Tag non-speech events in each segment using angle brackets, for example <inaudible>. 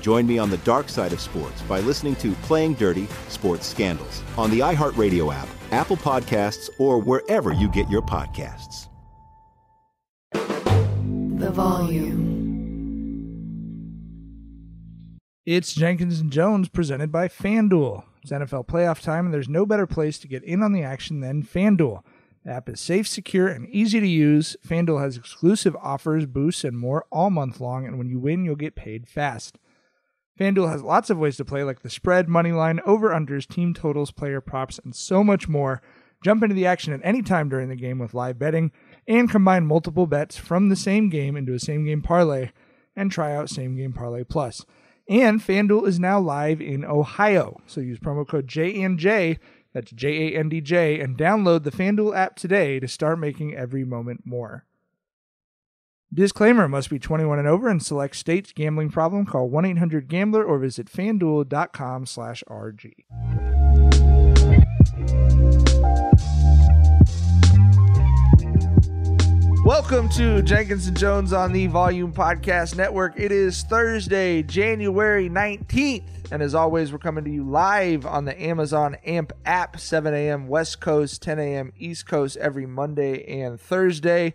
Join me on the dark side of sports by listening to Playing Dirty Sports Scandals on the iHeartRadio app, Apple Podcasts, or wherever you get your podcasts. The volume. It's Jenkins and Jonez presented by FanDuel. It's NFL playoff time, and there's no better place to get in on the action than FanDuel. The app is safe, secure, and easy to use. FanDuel has exclusive offers, boosts, and more all month long, and when you win, you'll get paid fast. FanDuel has lots of ways to play, like the spread, money line, over unders, team totals, player props, and so much more. Jump into the action at any time during the game with live betting and combine multiple bets from the same game into a same game parlay and try out Same Game Parlay Plus. And FanDuel is now live in Ohio. So use promo code JNJ, that's J A N D J, and download the FanDuel app today to start making every moment more. Disclaimer must be 21 and over and select states gambling problem. Call 1-800-GAMBLER or visit fanduel.com slash RG. Welcome to Jenkins and Jonez on the Volume Podcast Network. It is Thursday, January 19th. And as always, we're coming to you live on the Amazon AMP app, 7 a.m. West Coast, 10 a.m. East Coast every Monday and Thursday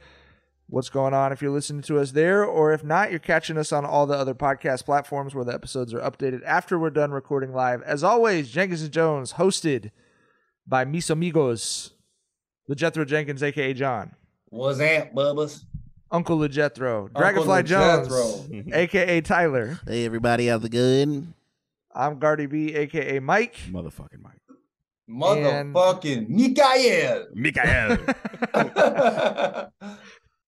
what's going on if you're listening to us there, or if not, you're catching us on all the other podcast platforms where the episodes are updated after we're done recording live. As always, Jenkins and Jonez, hosted by mis amigos, LeJethro Jenkins, aka John, What's that, Bubbas? Uncle LeJethro, Dragonfly Jones, <laughs> aka Tyler. Hey, everybody, how's it going? I'm Gardy B, aka Mike. Motherfucking Mike. Motherfucking Mikael. <laughs> <laughs> Mikael.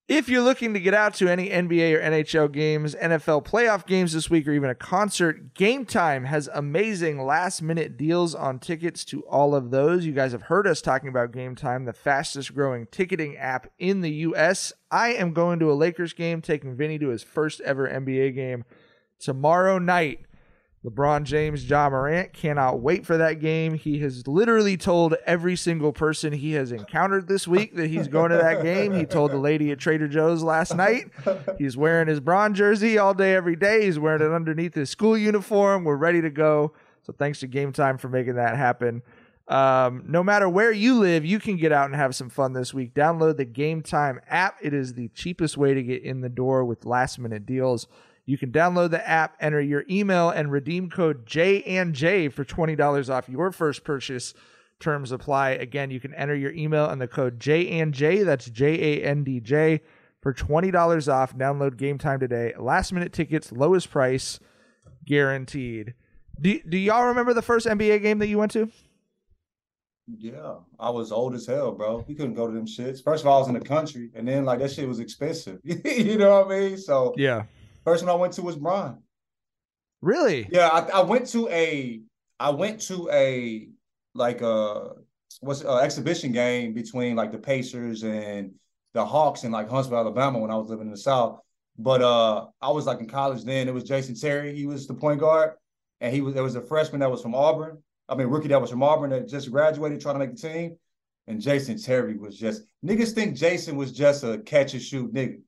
If you're looking to get out to any NBA or NHL games, NFL playoff games this week, or even a concert, Game Time has amazing last minute deals on tickets to all of those. You guys have heard us talking about Game Time, the fastest growing ticketing app in the U.S. I am going to a Lakers game, taking Vinny to his first ever NBA game tomorrow night. LeBron James, Ja Morant cannot wait for that game. He has literally told every single person he has encountered this week that he's going to that game. He told the lady at Trader Joe's last night. He's wearing his Bron jersey all day, every day. He's wearing it underneath his school uniform. We're ready to go. So thanks to Game Time for making that happen. Um, no matter where you live, you can get out and have some fun this week. Download the Game Time app. It is the cheapest way to get in the door with last minute deals. You can download the app, enter your email, and redeem code J and J for twenty dollars off your first purchase. Terms apply. Again, you can enter your email and the code J and J. That's J A N D J for twenty dollars off. Download Game Time today. Last minute tickets, lowest price, guaranteed. Do, do y'all remember the first NBA game that you went to? Yeah, I was old as hell, bro. We couldn't go to them shits. First of all, I was in the country, and then like that shit was expensive. <laughs> you know what I mean? So Yeah. First one I went to was Bron. Really? Yeah, I, I went to a I went to a like a what's a exhibition game between like the Pacers and the Hawks in like Huntsville, Alabama when I was living in the South. But uh I was like in college then. It was Jason Terry. He was the point guard. and he was there was a freshman that was from Auburn. I mean, rookie that was from Auburn that just graduated trying to make the team. And Jason Terry was just niggas think Jason was just a catch and shoot nigga.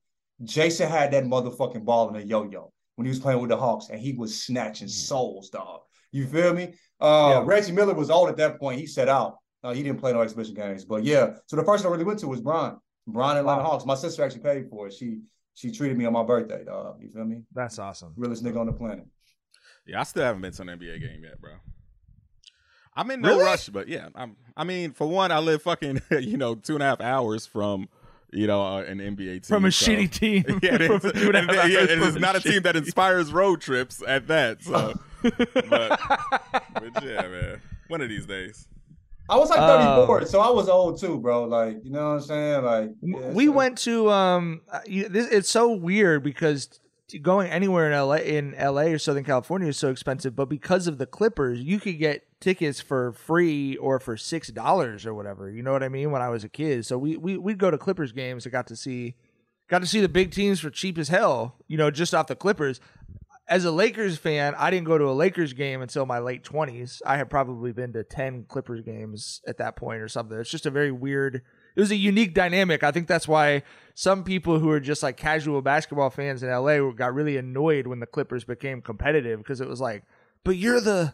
Jason had that motherfucking ball in a yo-yo when he was playing with the Hawks, and he was snatching souls, dog. You feel me? Uh, Yeah. Reggie Miller was old at that point. He set out. Uh, he didn't play no exhibition games, but yeah. So the person I really went to was Brian. Brian Atlanta Wow. Hawks. My sister actually paid for it. She she treated me on my birthday, dog. You feel me? That's awesome. Realest nigga on the planet. Yeah, I still haven't been to an NBA game yet, bro. I'm in no Really? rush, but yeah, I'm. I mean, for one, I live fucking, <laughs> you know, two and a half hours from, you know, uh, an NBA team From a so- shitty team. <laughs> Yeah, <laughs> and it's, a two and a and half yeah, and it's not a team that inspires road trips at that. So, <laughs> but, but yeah, man, one of these days. I was like Oh. 34, so I was old too, bro. Like, you know what I'm saying? Like, yeah, we so- went to um uh, you- this it's so weird because t- going anywhere in LA in LA or Southern California is so expensive but because of the Clippers you could get tickets for free or for six dollars or whatever you know what I mean when I was a kid so we we we'd go to Clippers games I got to see got to see the big teams for cheap as hell you know just off the Clippers as a Lakers fan, I didn't go to a Lakers game until my late 20s. I had probably been to 10 Clippers games at that point or something. It's just a very weird, it was a unique dynamic. I think that's why some people who are just like casual basketball fans in LA got really annoyed when the Clippers became competitive because it was like, but you're the,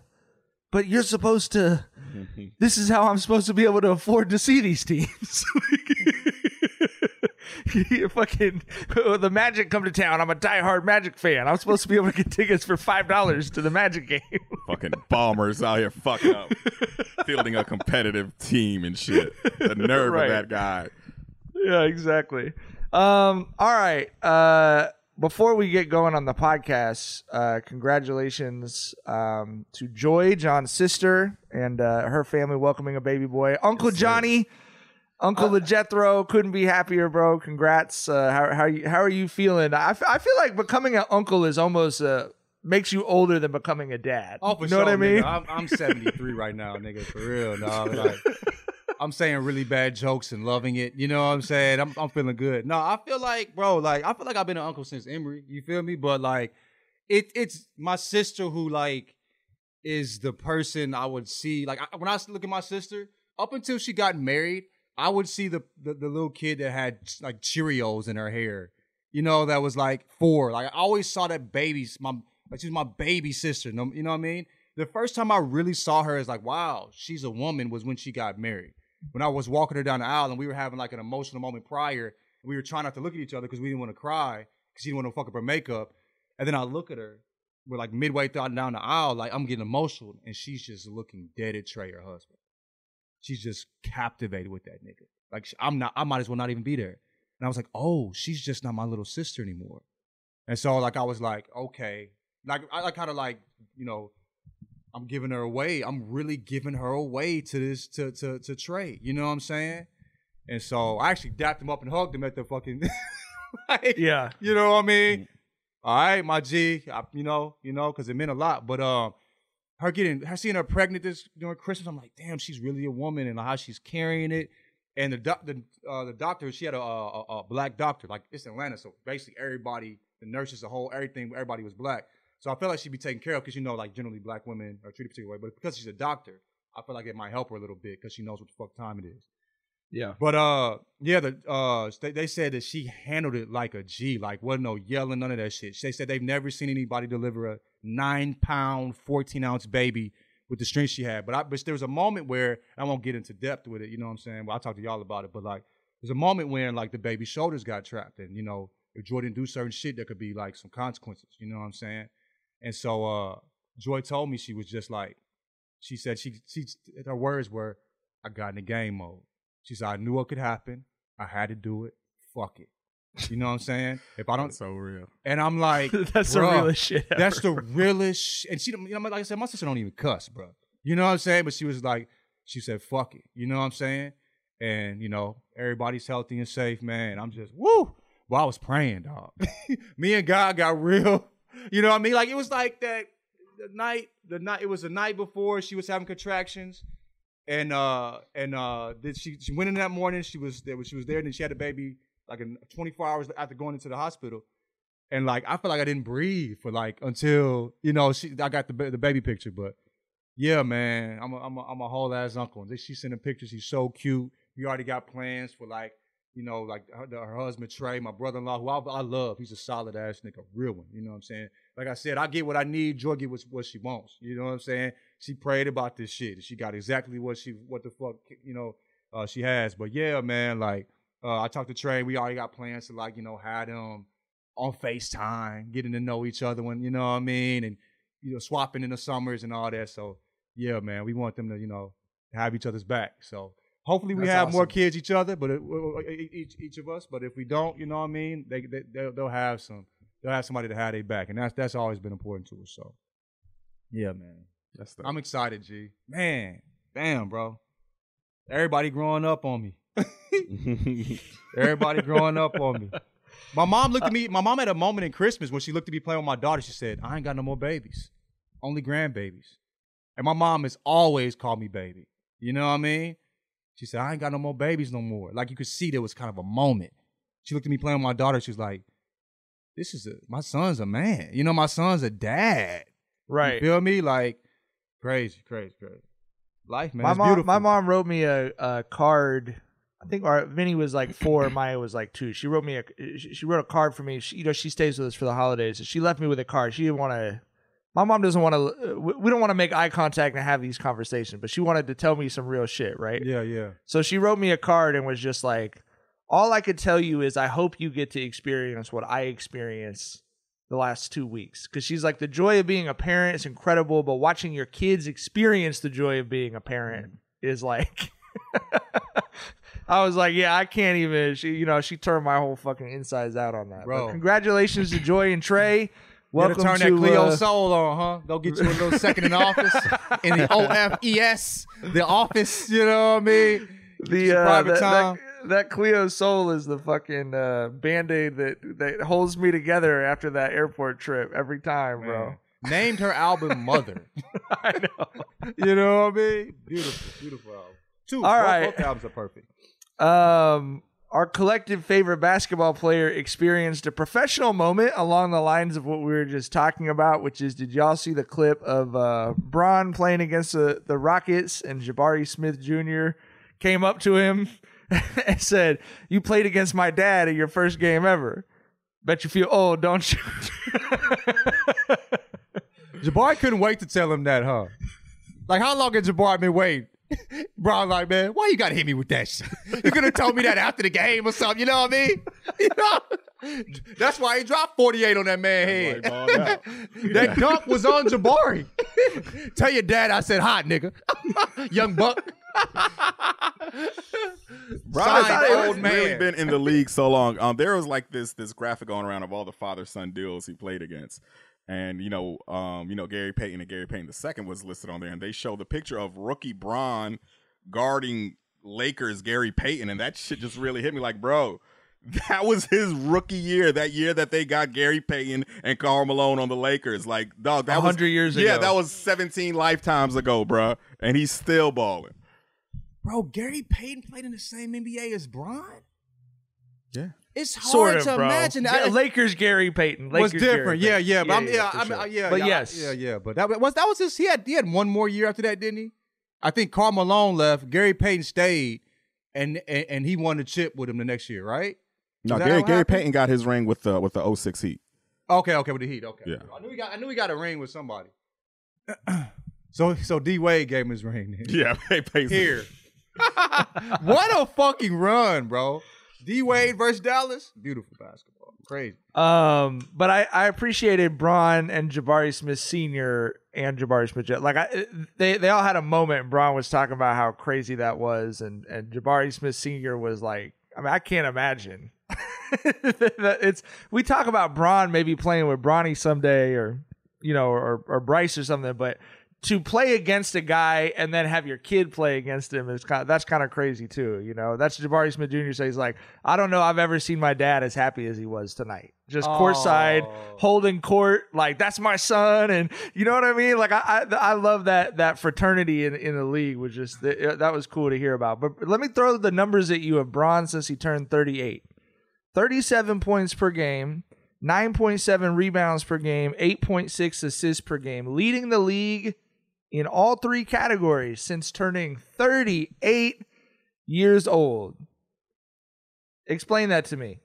but you're supposed to, <laughs> this is how I'm supposed to be able to afford to see these teams. <laughs> <laughs> <laughs> fucking the Magic come to town. I'm a diehard Magic fan. I'm supposed to be able to get tickets for five dollars to the Magic game. <laughs> Fucking bombers out here fucking up, fielding a competitive team and shit. The nerve Right. of that guy. yeah, exactly. Um, all right. Uh, before we get going on the podcast, uh, congratulations um, to Joy, John's sister, and uh, her family welcoming a baby boy. Uncle Johnny, Uncle LeJethro, couldn't be happier, bro. Congrats. Uh, how how you, how are you feeling? I, f- I feel like becoming an uncle is almost uh, makes you older than becoming a dad. Oh, for you know sure, what I mean? I'm, I'm 73 right now, nigga. For real, dog. Like, I'm saying really bad jokes and loving it. You know what I'm saying? I'm, I'm feeling good. No, I feel like, bro, like I feel like I've been an uncle since Emory. You feel me? But like, it it's my sister who like is the person I would see. Like I, when I look at my sister, up until she got married, I would see the, the the little kid that had like Cheerios in her hair. You know, that was like four. Like I always saw that baby. My like she my baby sister. no- You know what I mean? The first time I really saw her as like, wow, she's a woman was when she got married. When I was walking her down the aisle and we were having like an emotional moment prior, we were trying not to look at each other because we didn't want to cry because she didn't want to fuck up her makeup. And then I look at her, we're like midway down the aisle, like I'm getting emotional, and she's just looking dead at Trey, her husband. She's just captivated with that nigga. Like I'm not, I might as well not even be there. And I was like, oh, she's just not my little sister anymore. And so like I was like, okay, like I, I kind of like you know, I'm giving her away. I'm really giving her away to this to to to Trey. You know what I'm saying? And so I actually dapped him up and hugged him at the fucking. <laughs> like, Yeah. You know what I mean? All right, my G. I, you know, you know, because it meant a lot. But um, her getting her seeing her pregnant this during Christmas, I'm like, damn, she's really a woman, and how she's carrying it. And the doc, the uh, the doctor, she had a, a, a black doctor. Like it's Atlanta, so basically everybody, the nurses, the whole everything, everybody was black. So I felt like she'd be taken care of because you know, like generally black women are treated a particular way. But because she's a doctor, I feel like it might help her a little bit because she knows what the fuck time it is. Yeah. But uh, yeah, the uh, they, they said that she handled it like a G, like wasn't no yelling, none of that shit. They said they've never seen anybody deliver a nine pound, fourteen ounce baby with the strength she had. But I, but there was a moment where I won't get into depth with it. You know what I'm saying? Well, I'll talk to y'all about it. But like, there's a moment when like the baby's shoulders got trapped, and you know, if Joy didn't do certain shit, there could be like some consequences. You know what I'm saying? And so uh, Joy told me she was just like, she said she she her words were, "I got in the game mode." She said, "I knew what could happen. I had to do it. Fuck it." You know what I'm saying? If I don't, That's so real. and I'm like, <laughs> That's the "Bruh, realest shit ever, That's the bro." realest. Sh-. And she, you know, like I said, my sister don't even cuss, bro. You know what I'm saying? But she was like, she said, "Fuck it." You know what I'm saying? And you know, everybody's healthy and safe, man. I'm just woo. Well, I was praying, dog. <laughs> Me and God got real. <laughs> You know what I mean? Like it was like that the night, the night. It was the night before she was having contractions, and uh and uh did she she went in that morning. She was there. She was there, and then she had a baby like in 24 hours after going into the hospital. and like I feel like I didn't breathe for like until you know she I got the the baby picture, but yeah, man, I'm a I'm a, I'm a whole ass uncle. And She's sending pictures. He's so cute. We already got plans for like you know like her, her husband Trey, my brother-in-law, who I, I love. He's a solid ass nigga, real one. You know what I'm saying? Like I said, I get what I need. Joy get what, what she wants. You know what I'm saying? She prayed about this shit. She got exactly what she what the fuck you know uh, she has. But yeah, man, like uh, I talked to Trey. We already got plans to like you know have them on FaceTime, getting to know each other when you know what I mean, and you know swapping in the summers and all that. So yeah, man, we want them to you know have each other's back. So hopefully we That's have more kids each other, but it, each each of us. But if we don't, you know what I mean, they, they they'll, they'll have some. They'll have somebody to have their back, and that's that's always been important to us. So yeah, man. That's the I'm excited, G. Man, damn, bro. Everybody growing up on me. <laughs> Everybody growing up on me. My mom looked at me. My mom had a moment in Christmas when she looked at me playing with my daughter. She said, "I ain't got no more babies, only grandbabies." And my mom has always called me baby. You know what I mean? She said, "I ain't got no more babies no more." Like you could see, there was kind of a moment. She looked at me playing with my daughter. She was like, "This is a my son's a man. You know, my son's a dad. Right. You feel me? Like crazy, crazy, crazy. Life, man. my mom, beautiful. my mom wrote me a, a card. I think our Vinny was like four, Maya was like two. She wrote me a she wrote a card for me. She, you know, she stays with us for the holidays. She left me with a card. She didn't want to. My mom doesn't want to. We don't want to make eye contact and have these conversations, but she wanted to tell me some real shit, right? Yeah, yeah. So she wrote me a card and was just like, "All I could tell you is I hope you get to experience what I experienced the last two weeks." Because she's like, "The joy of being a parent is incredible, but watching your kids experience the joy of being a parent mm. is like." <laughs> I was like, "Yeah, I can't even." She, you know, she turned my whole fucking insides out on that. Bro. But congratulations to Joy and Trey. <laughs> Welcome turn to that Cleo uh, Sol on, huh? Go get you a little second in office in the OFES, the office. You know what I mean? the uh, private that, time. that, that Cleo Sol is the fucking uh, band aid that that holds me together after that airport trip every time, bro. Named her album Mother. <laughs> I know. you know what I mean? Beautiful, beautiful album. Two. All both, right. both albums are perfect. Um, our collective favorite basketball player experienced a professional moment along the lines of what we were just talking about, which is did y'all see the clip of uh, Bron playing against the, the Rockets and Jabari Smith Jr. came up to him <laughs> and said, You played against my dad in your first game ever. Bet you feel old, don't you? <laughs> Jabari couldn't wait to tell him that, huh? Like, how long had Jabari been waiting? Bro, like, man, why you gotta hit me with that shit? You could have told me that after the game or something. You know what I mean? <laughs> You know, that's why he dropped 48 on that man head. That's why he balled out. <laughs> that dunk was on Jabari. Tell your dad I said hot, nigga. <laughs> Young buck. Bron's Signed really old man. been in the league so long. Um, there was like this this graphic going around of all the father son duels he played against, and you know, um, you know Gary Payton and Gary Payton the second was listed on there, and they show the picture of rookie Bron guarding Lakers Gary Payton, and that shit just really hit me. Like, bro, <laughs> that was his rookie year. That year that they got Gary Payton and Karl Malone on the Lakers. Like, dog, that was 100 years Yeah, ago. Yeah, that was seventeen lifetimes ago, bro, and he's still balling. Bro, Gary Payton played in the same NBA as Bron? Yeah. It's hard sort of, to bro. imagine. Yeah, I- Lakers Gary Payton. was Lakers Gary different. Yeah, Payton. yeah, but I'm, yeah, for I mean, sure. yeah, But yeah, yes, yeah, yeah. But that was that was his. He had he had one more year after that, didn't he? I think Karl Malone left. Gary Payton stayed, and and, and he won the chip with him the next year, right? No, Gary Gary happened? Payton got his ring with the with the 06 Heat. Okay, okay, with the Heat. Okay, Yeah. I knew he got. I knew he got a ring with somebody. <clears throat> so so D Wade gave him his ring. <laughs> Yeah, he pays Here. <laughs> what a fucking run, bro. D Wade versus Dallas. Beautiful basketball. Crazy. Um, but I, I appreciated Bron and Jabari Smith Senior and Jabari Smith. Like I, they they all had a moment. Bron was talking about how crazy that was, and and Jabari Smith Senior was like, I mean, I can't imagine. <laughs> It's we talk about Bron maybe playing with Bronny someday, or you know, or or Bryce or something, but. To play against a guy and then have your kid play against him is kind of, that's kind of crazy too. You know, that's Jabari Smith Jr. says like, I don't know, I've ever seen my dad as happy as he was tonight. Just courtside, oh. holding court, like that's my son, and you know what I mean. Like I, I, I love that that fraternity in, in the league was just uh, that was cool to hear about. But let me throw the numbers at you of Bron since he turned thirty eight. 37 points per game, 9.7 rebounds per game, 8.6 assists per game, leading the league in all three categories since turning 38 years old. Explain that to me.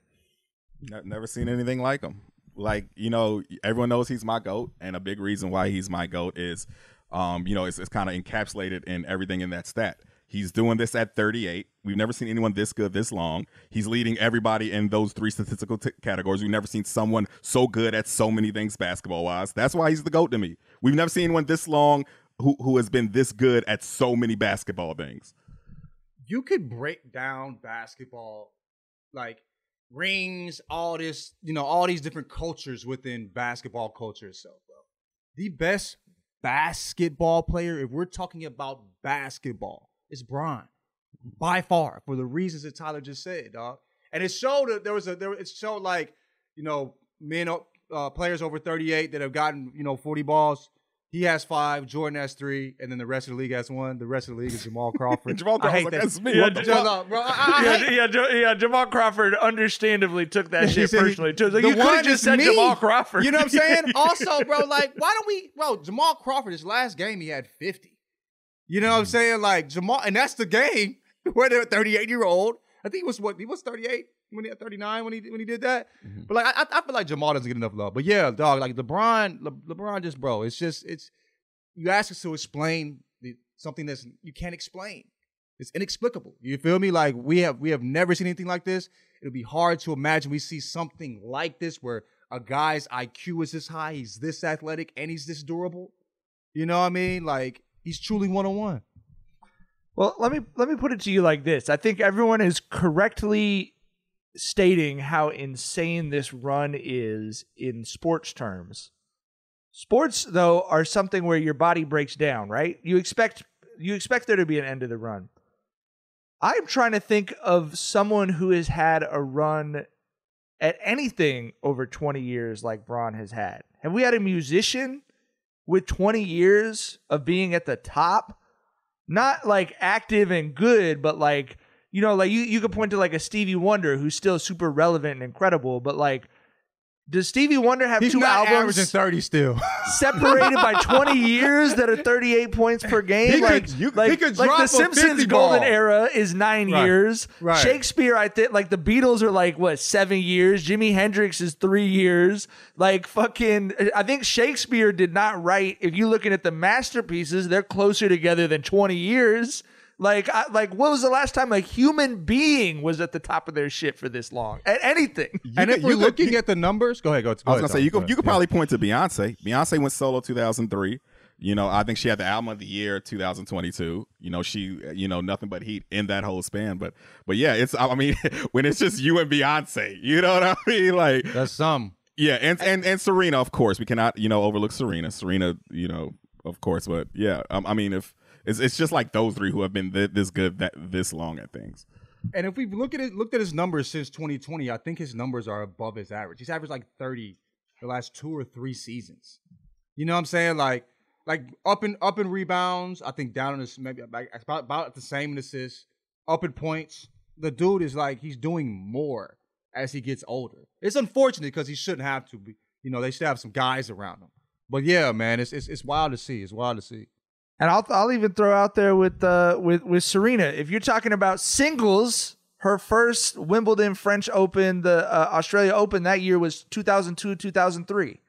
Never seen anything like him. Like you know, everyone knows he's my goat, and a big reason why he's my goat is, um, you know, it's, it's kind of encapsulated in everything in that stat. He's doing this at 38. We've never seen anyone this good this long. He's leading everybody in those three statistical t- categories. We've never seen someone so good at so many things basketball wise. That's why he's the goat to me. We've never seen anyone this long who who has been this good at so many basketball things. you could break down basketball like rings, all this, you know, all these different cultures within basketball culture itself, bro. The best basketball player, if we're talking about basketball, is Bron. By far, for the reasons that Tyler just said, dog. And it showed that there was a there it showed like, you know, men uh, players over 38 that have gotten, you know, 40 balls. He has five, Jordan has three, and then the rest of the league has one. The rest of the league is Jamal <laughs> Crawford. Jamal I hate Crawford's like, that. "That's me." Yeah, Jamal- fuck? bro, I, I yeah, hate- yeah, yeah, Jamal Crawford understandably took that shit said personally too. Like, the you could one have just is said me. Jamal Crawford. You know what I'm saying? <laughs> also, bro, like, why don't we, bro, Jamal Crawford, his last game, he had 50. You know what I'm mm. saying? Like, Jamal, and that's the game <laughs> where they're 38 year old. I think he was what, he was 38 when he had 39 when he when he did that. Mm-hmm. But like, I, I feel like Jamal doesn't get enough love. But yeah, dog, like LeBron, Le, LeBron just, bro, it's just, it's, you ask us to explain the, something that's, you can't explain. It's inexplicable. You feel me? Like we have we have never seen anything like this. It'll be hard to imagine we see something like this where a guy's IQ is this high, he's this athletic, and he's this durable. You know what I mean? Like he's truly one on one. Well, let me let me put it to you like this. I think everyone is correctly stating how insane this run is in sports terms. Sports though are something where your body breaks down, right? You expect you expect there to be an end to the run. I'm trying to think of someone who has had a run at anything over 20 years like Bron has had. Have we had a musician with 20 years of being at the top? not like active and good, but like you know, like you you could point to like a Stevie Wonder who's still super relevant and incredible, but like does Stevie Wonder have He's two not albums averaging 30 still. <laughs> separated by 20 years that are 38 points per game? He like, could- you- like, he could like drop the Simpsons 50 golden era is nine Right. years. Right. Shakespeare, I think, like the Beatles are like what seven years. Jimi Hendrix is three years. Like fucking, I think Shakespeare did not write. If you're looking at the masterpieces, they're closer together than 20 years. Like, I, like, what was the last time a human being was at the top of their shit for this long at anything? and if could- we're you looking at the numbers, go ahead, go. I was go gonna ahead, say you Tom. could you could probably ahead. point to Beyonce. Beyonce went solo 2003. You know, I think she had the album of the year 2022. You know, she you know nothing but heat in that whole span. But but yeah, it's I mean <laughs> when it's just you and Beyonce, you know what I <laughs> mean? Like That's some. yeah, and and and Serena, of course, we cannot you know overlook Serena. Serena, you know, of course, but yeah, um, I mean if. It's, it's just like those three who have been th- this good that this long at things. And if we look at it, looked at his numbers since 2020, I think his numbers are above his average. He's averaged like 30 the last two or three seasons. You know what I'm saying? Like, like up in up in rebounds, I think down in this maybe about about the same in assists, up in points. The dude is like he's doing more as he gets older. It's unfortunate because he shouldn't have to be. You know, they should have some guys around him. But yeah, man, it's it's it's wild to see. It's wild to see. And I'll I'll even throw out there with uh with with Serena. If you're talking about singles, her first Wimbledon, French Open, the uh, Australia Open that year was 2002, 2003.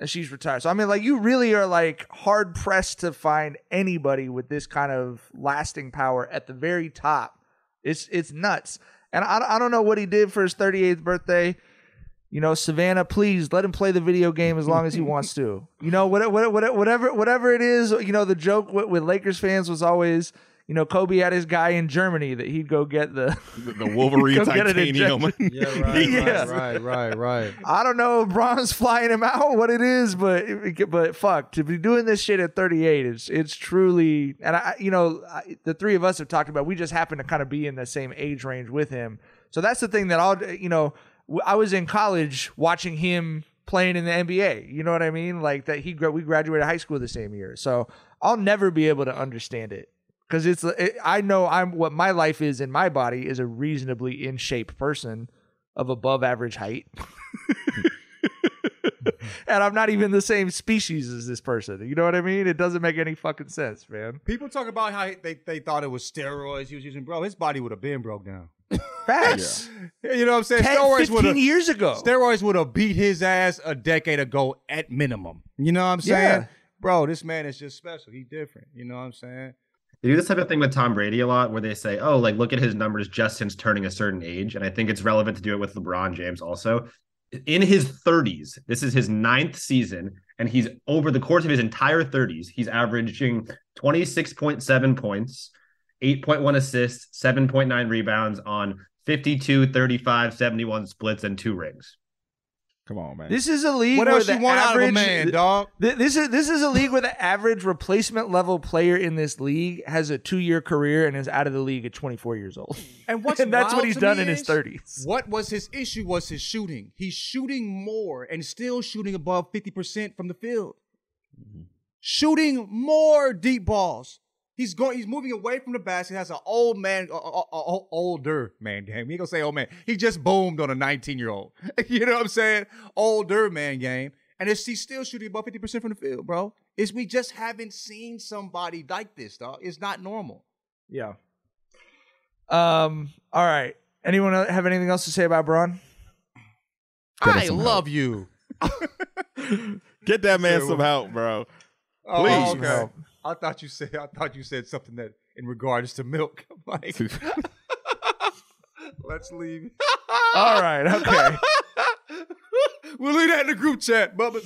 And she's retired. So I mean like you really are like hard pressed to find anybody with this kind of lasting power at the very top. It's it's nuts. And I I don't know what he did for his 38th birthday. You know, Savannah, please let him play the video game as long as he <laughs> wants to. You know, whatever, whatever, whatever it is. You know, the joke with, with Lakers fans was always, you know, Kobe had his guy in Germany that he'd go get the The, the Wolverine <laughs> get an titanium. injection. <laughs> Yeah, right, Yes. right, right, right. I don't know if Bron's flying him out, what it is, but but fuck to be doing this shit at 38 it's it's truly and I you know I, the three of us have talked about we just happen to kind of be in the same age range with him, so that's the thing that I'll you know w- I was in college watching him playing in the NBA. You know what I mean? Like that he we graduated high school the same year, so I'll never be able to understand it because it's it, I know I'm what my life is in my body is a reasonably in shape person of above average height. <laughs> <laughs> and I'm not even the same species as this person. You know what I mean? It doesn't make any fucking sense, man. People talk about how they, they thought it was steroids he was using. Bro, his body would have been broke down. Facts. You know what I'm saying? 10, steroids 15 would have years ago. Steroids would have beat his ass a decade ago at minimum. You know what I'm saying? Yeah. Bro, this man is just special. He's different. You know what I'm saying? They do this type of thing with Tom Brady a lot where they say, oh, like, look at his numbers just since turning a certain age. And I think it's relevant to do it with LeBron James also. In his 30s, this is his ninth season, and he's over the course of his entire 30s, he's averaging 26.7 points, 8.1 assists, 7.9 rebounds on 52, 35, 71 splits, and two rings. Come on, man. This is a league What where else the you want out of a average man, dog? Th- This is this is a league where the average replacement level player in this league has a two year career and is out of the league at 24 years old. <laughs> And what's and that's what he's done me in his 30s. What was his issue? Was his shooting? He's shooting more and still shooting above fifty percent from the field. Mm-hmm. Shooting more deep balls. He's going. He's moving away from the basket. Has an old man, uh, uh, uh, older man game. He gonna say old man. He just boomed on a nineteen year old. <laughs> you know what I'm saying? Older man game. And it's, he's still shooting above fifty percent from the field, bro. Is we just haven't seen somebody like this, dog. It's not normal. Yeah. Um. All right. Anyone have anything else to say about Bron? I love you. <laughs> Get that man some help, bro. Oh, Please. okay. I thought you said I thought you said something that in regards to milk. <laughs> I'm like, <laughs> let's leave. All right. Okay. <laughs> we'll leave that in the group chat, Bubba.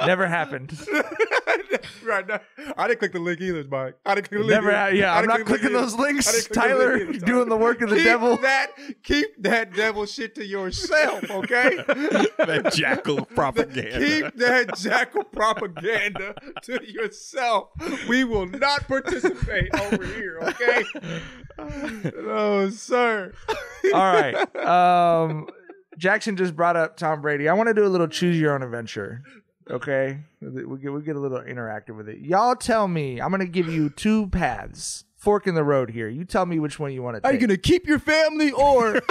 Never happened. <laughs> right now, I didn't click the link either, Mike. I didn't click the link. Never. either. Yeah. I'm didn't click clicking link those. I links. didn't click the Tyler, link either, <laughs> doing the work of the keep devil. That keep that devil shit to yourself, okay? <laughs> that jackal propaganda. Keep that jackal propaganda to yourself. We will not participate over here, okay? No, sir. All right. Um, Jackson just brought up Tom Brady. I want to do a little choose your own adventure. Okay, we get we get a little interactive with it. Y'all tell me. I'm gonna give you two paths, fork in the road here. You tell me which one you want to Are you gonna keep your family or <laughs>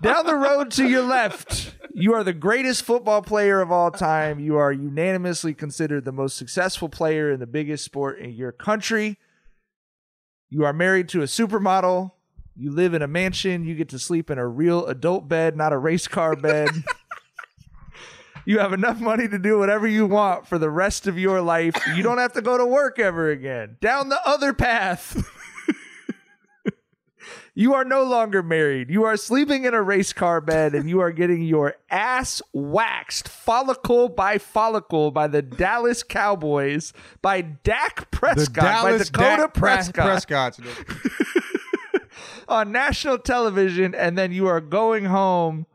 Down the road to your left, you are the greatest football player of all time. You are unanimously considered the most successful player in the biggest sport in your country. You are married to a supermodel. You live in a mansion. You get to sleep in a real adult bed, not a race car bed. <laughs> you have enough money to do whatever you want for the rest of your life. You don't have to go to work ever again. Down the other path. <laughs> You are no longer married. You are sleeping in a race car bed and you are getting your ass waxed follicle by follicle by the Dallas Cowboys, by Dak Prescott, by Dakota Dak Pres- Prescott <laughs> on national television, and then you are going home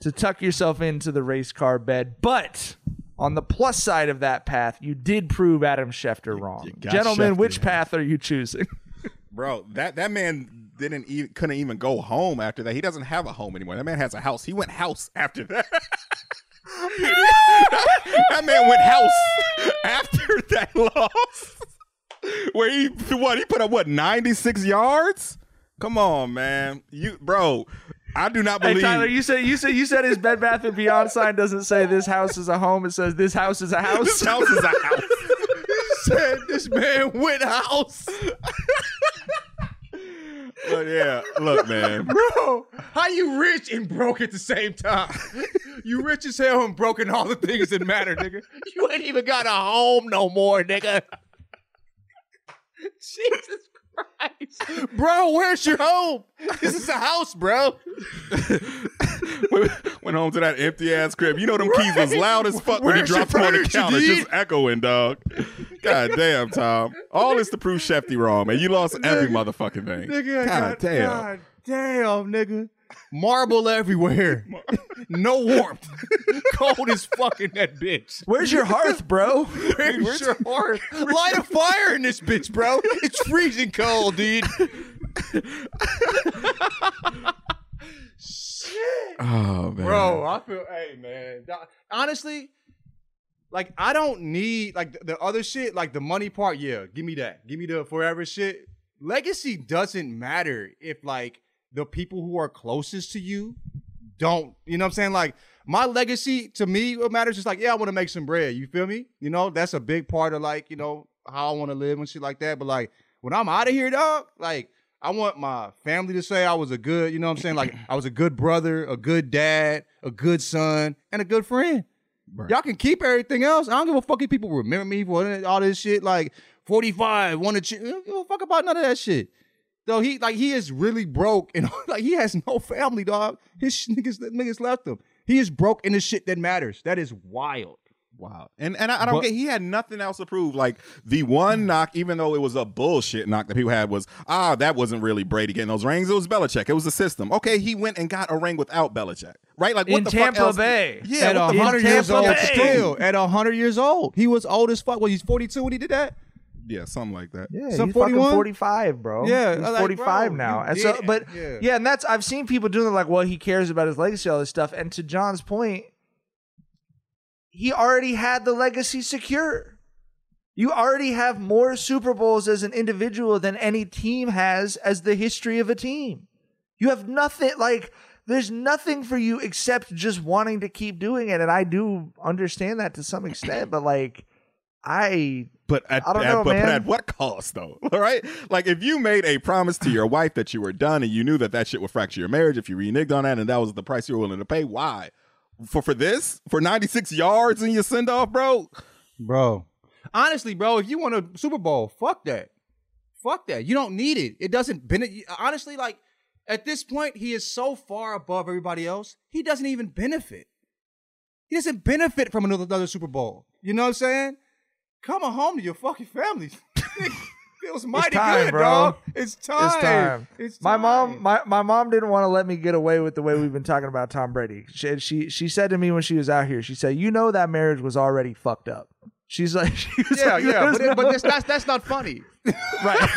to tuck yourself into the race car bed. But on the plus side of that path, you did prove Adam Schefter wrong. Gentlemen, Schefter, which man. path are you choosing? <laughs> Bro, that that man didn't even couldn't even go home after that. He doesn't have a home anymore. That man has a house. He went house after that. <laughs> that man went house after that <laughs> loss. Where he what he put up what ninety six yards? Come on, man. You bro, I do not believe Hey Tyler, you said you said you said his Bed Bath and Beyond sign doesn't say this house is a home. It says this house is a house. this house is a house. <laughs> Said this man went house. But yeah, look, man. Bro, how you rich and broke at the same time? You rich as hell and broke in all the things that matter, nigga. You ain't even got a home no more, nigga. <laughs> Jesus. Bro, where's your home? This is a house, bro. Went home to that empty ass crib. You know them keys was loud as fuck when he dropped them on the counter, just echoing, dog. God damn, Tom. All this to prove Schefty wrong, man. You lost every motherfucking thing. Nigga, God, damn. God damn, nigga. Marble everywhere. <laughs> no warmth. <laughs> Cold as fucking that bitch. Where's your hearth, bro? <laughs> Where's your heart? Light a fire in this bitch, bro. It's freezing cold, dude. Shit. Oh man. Bro, I feel, hey, man. Honestly, like, I don't need, like, the, the other shit, like the money part, yeah, give me that. Give me the forever shit. Legacy doesn't matter if, like, the people who are closest to you don't. You know what I'm saying? Like my legacy to me, what matters is like, yeah, I want to make some bread. You feel me? You know, that's a big part of like, you know, how I want to live and shit like that. But like when I'm out of here, dog, like I want my family to say I was a good, you know what I'm saying? Like <clears throat> I was a good brother, a good dad, a good son, and a good friend. Y'all can keep everything else. I don't give a fuck if people remember me for all this shit. Like 45, want to ch- don't give a fuck about none of that shit. Though he like he is really broke and <laughs> like he has no family, dog. His sh- niggas niggas left him. He is broke in the shit that matters. That is wild. Wow. And and I, I don't But- get he had nothing else to prove. Like the one knock, even though it was a bullshit knock that people had was, ah, that wasn't really Brady getting those rings. It was Belichick. It was the system. Okay, he went and got a ring without Belichick. Right? Like what In the Tampa fuck else? Bay. Yeah, at what the hundred years Tampa old, Bay. still at hundred years old, he was old as fuck. Well, he's forty two when he did that. Yeah, something like that. Yeah, he's fucking 41? 45, bro. Yeah, he's like, 45 bro, now. And so, but yeah. yeah. and that's I've seen people doing like, well, he cares about his legacy, all this stuff. And to John's point, he already had the legacy secure. You already have more Super Bowls as an individual than any team has as the history of a team. You have nothing like there's nothing for you except just wanting to keep doing it. And I do understand that to some extent, but like I But at, I don't at- know, but, but at what cost though? <laughs> All right? Like if you made a promise to your wife that you were done and you knew that that shit would fracture your marriage if you reneged on that and that was the price you were willing to pay, why? For for this? For 96 yards in your send off, bro? bro. Honestly, bro, if you want a Super Bowl, fuck that. Fuck that. You don't need it. It doesn't benefit. Honestly, like at this point, he is so far above everybody else. He doesn't even benefit. He doesn't benefit from another, another Super Bowl. You know what I'm saying? Come home to your fucking family. <laughs> Feels mighty time, good, bro. dog. It's time. It's time. It's my time. mom, my, my mom didn't want to let me get away with the way we've been talking about Tom Brady. She, she she said to me when she was out here, she said, "You know that marriage was already fucked up." She's like, <laughs> she was Yeah, like, yeah, "There's but, it, but no- that's, that's that's not funny, <laughs> right.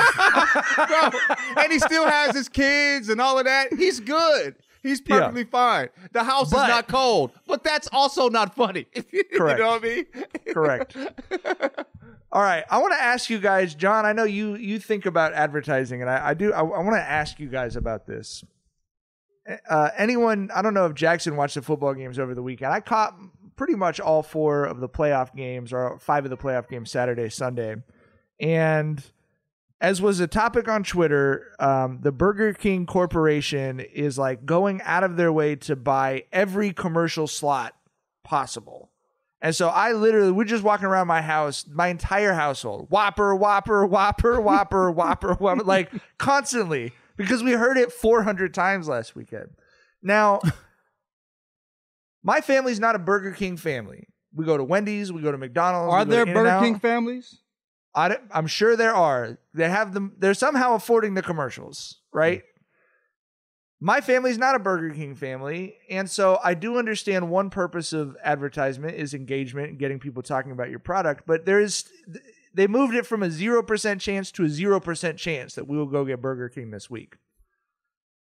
bro. And he still has his kids and all of that. He's good. He's Yeah. perfectly fine. The house But- is not cold, but that's also not funny. <laughs> Correct. you know what I mean? Correct. <laughs> All right, I want to ask you guys, John. I know you you think about advertising, and I, I do. I, I want to ask you guys about this. Uh, anyone? I don't know if Jackson watched the football games over the weekend. I caught pretty much all four of the playoff games, or five of the playoff games, Saturday, Sunday, and as was a topic on Twitter, um, the Burger King Corporation is like going out of their way to buy every commercial slot possible. And so I literally, we're just walking around my house, my entire household, Whopper, Whopper, Whopper, Whopper, <laughs> Whopper, Whopper, like constantly because we heard it 400 times last weekend. Now, my family's not a Burger King family. We go to Wendy's, we go to McDonald's. Are there Burger In-N-Out. King families? I I'm sure there are. They have them. They're somehow affording the commercials, right? My family's not a Burger King family, and so I do understand one purpose of advertisement is engagement and getting people talking about your product. But there is, they moved it from a zero percent chance to a zero percent chance that we will go get Burger King this week.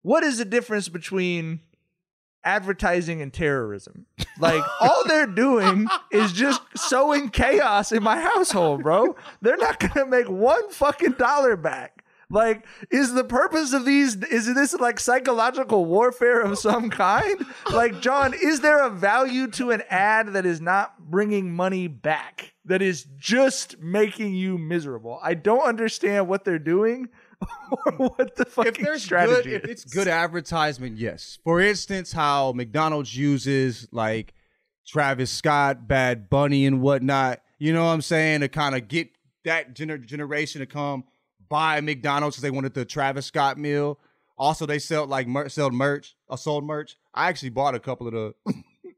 What is the difference between advertising and terrorism? Like all they're doing is just sowing chaos in my household, bro. They're not gonna make one fucking dollar back. Like, is the purpose of these? Is this like psychological warfare of some kind? Like, John, is there a value to an ad that is not bringing money back? That is just making you miserable. I don't understand what they're doing <laughs> or what the fucking if there's strategy good, if it's good advertisement, yes. For instance, how McDonald's uses like Travis Scott, Bad Bunny, and whatnot. You know what I'm saying to kind of get that gener- generation to come buy McDonald's because they wanted the Travis Scott meal. Also, they sell like mer- sell merch, uh, sold merch. I actually bought a couple of the.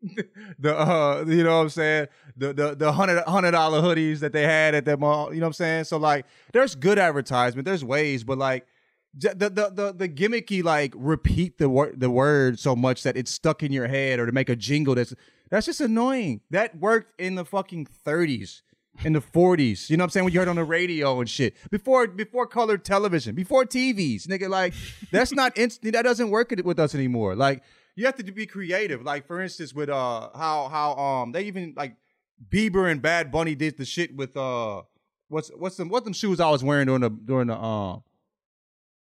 <laughs> the uh you know what I'm saying? The the the hundred hundred dollar hoodies that they had at that mall you know what I'm saying? So like there's good advertisement there's ways but like the the the, the gimmicky like repeat the word the word so much that it's stuck in your head or to make a jingle that's that's just annoying. That worked in the fucking 30s in the 40s you know what I'm saying? When you heard on the radio and shit. Before before colored television before TVs nigga like that's not instant that doesn't work with us anymore. Like you have to be creative. Like for instance, with uh how how um they even like Bieber and Bad Bunny did the shit with uh what's what's them what them shoes I was wearing during the during the um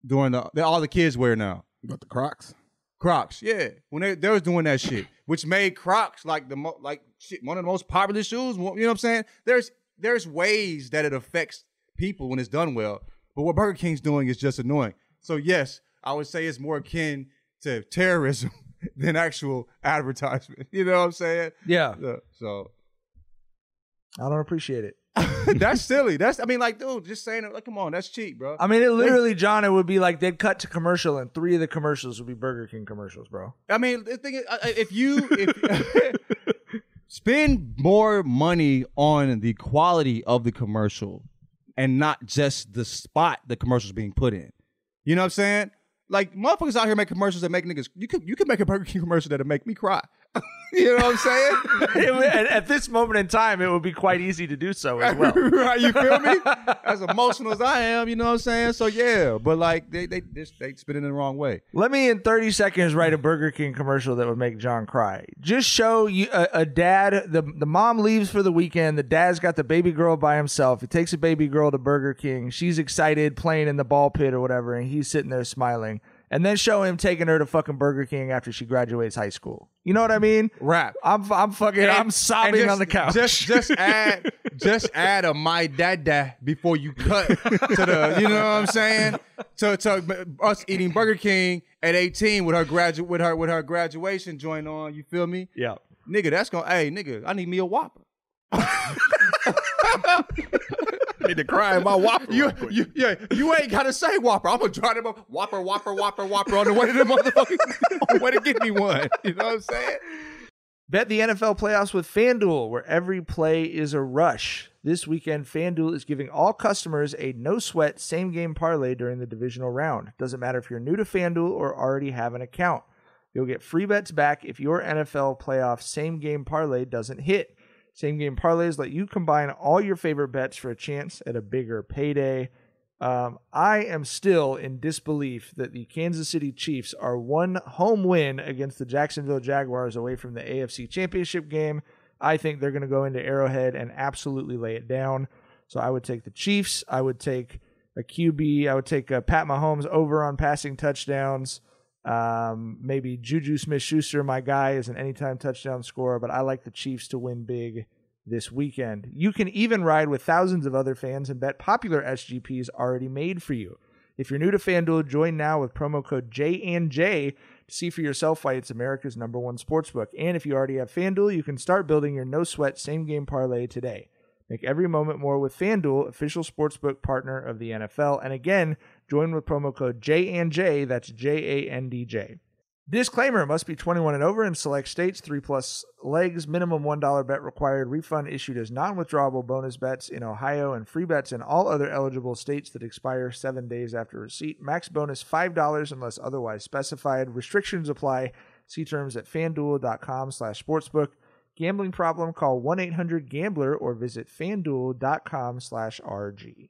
during the that all the kids wear now. But the Crocs. Crocs, yeah. When they, they was doing that shit, which made Crocs like the mo- like shit, one of the most popular shoes. You know what I'm saying? There's there's ways that it affects people when it's done well. But what Burger King's doing is just annoying. So yes, I would say it's more akin to terrorism <laughs> <laughs> than actual advertisement. <laughs> You know what I'm saying? Yeah. So, so I don't appreciate it. <laughs> that's silly. That's I mean, like, dude, just saying it. Like, come on, that's cheap, bro. I mean, it literally, John, it would be like they'd cut to commercial, and three of the commercials would be Burger King commercials, bro. I mean, the thing is, uh, if you if spend more money on the quality of the commercial and not just the spot the commercial's being put in, you know what I'm saying? Like motherfuckers out here make commercials that make niggas. You could you could make a Burger King commercial that'll make me cry. <laughs> you know what I'm saying? <laughs> It at, this moment in time, it would be quite easy to do so as <laughs> well. right, you feel me? As emotional as I am, you know what I'm saying? So yeah, but like they they just they spin it in the wrong way. Let me in 30 seconds write a Burger King commercial that would make John cry. Just show you a, a dad, the, the mom leaves for the weekend. The dad's got the baby girl by himself. He takes a baby girl to Burger King. She's excited playing in the ball pit or whatever, and he's sitting there smiling. And then show him taking her to fucking Burger King after she graduates high school. You know what I mean? Rap. I'm I'm fucking I'm sobbing just- on the couch. Just just <laughs> add just add a my dada before you cut to the you know what I'm saying? To to us eating Burger King at 18 with her graduate with her with her graduation joint on, you feel me? Yeah. Nigga, that's gonna hey nigga, I need me a whopper. <laughs> need to cry in my <laughs> Whopper. You, you, yeah, you ain't gotta say Whopper. I'm gonna try to go Whopper, Whopper, Whopper, Whopper on the way to the motherfucking <laughs> on the way to get me one. You know what I'm saying? Bet the NFL playoffs with FanDuel, where every play is a rush. This weekend, FanDuel is giving all customers a no sweat same game parlay during the divisional round. Doesn't matter if you're new to FanDuel or already have an account. You'll get free bets back if your NFL playoff same game parlay doesn't hit. Same game parlays let you combine all your favorite bets for a chance at a bigger payday. Um, I am still in disbelief that the Kansas City Chiefs are one home win against the Jacksonville Jaguars away from the AFC Championship game. I think they're going to go into Arrowhead and absolutely lay it down. So I would take the Chiefs. I would take a QB. I would take uh, Pat Mahomes over on passing touchdowns. Um, maybe Juju Smith Schuster, my guy, is an anytime touchdown scorer, but I like the Chiefs to win big this weekend. You can even ride with thousands of other fans and bet popular SGPs already made for you. If you're new to FanDuel, join now with promo code J&J to see for yourself why it's America's number one sportsbook. And if you already have FanDuel, you can start building your no sweat same game parlay today. Make every moment more with FanDuel, official sportsbook partner of the NFL. And again, join with promo code J&J, that's J A N D J. Disclaimer must be 21 and over in select states, 3 plus legs, minimum $1 bet required, refund issued as non withdrawable bonus bets in Ohio, and free bets in all other eligible states that expire seven days after receipt. Max bonus $5 unless otherwise specified. Restrictions apply. See terms at fanduel.com slash sportsbook. Gambling problem, call 1 800 Gambler or visit fanduel.com slash RG.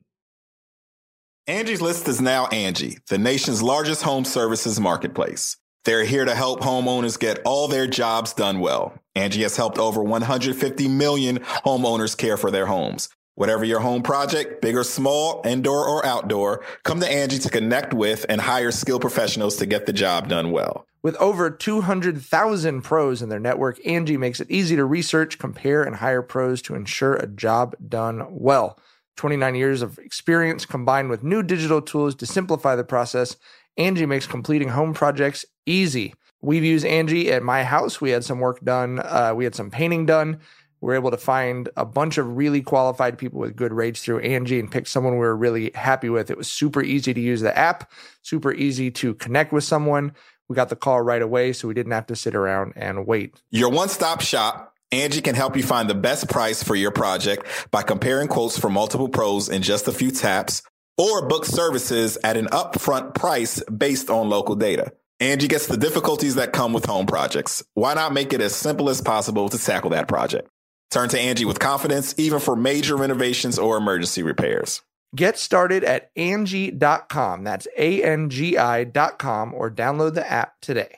Angie's List is now Angie, the nation's largest home services marketplace. They're here to help homeowners get all their jobs done well. Angie has helped over 150 million homeowners care for their homes. Whatever your home project, big or small, indoor or outdoor, come to Angie to connect with and hire skilled professionals to get the job done well. With over 200,000 pros in their network, Angie makes it easy to research, compare, and hire pros to ensure a job done well. 29 years of experience combined with new digital tools to simplify the process, Angie makes completing home projects easy. We've used Angie at my house. We had some work done, uh, we had some painting done. We were able to find a bunch of really qualified people with good rates through Angie and pick someone we were really happy with. It was super easy to use the app, super easy to connect with someone. We got the call right away, so we didn't have to sit around and wait. Your one stop shop, Angie can help you find the best price for your project by comparing quotes from multiple pros in just a few taps or book services at an upfront price based on local data. Angie gets the difficulties that come with home projects. Why not make it as simple as possible to tackle that project? Turn to Angie with confidence, even for major renovations or emergency repairs. Get started at Angie.com. That's A N G I.com or download the app today.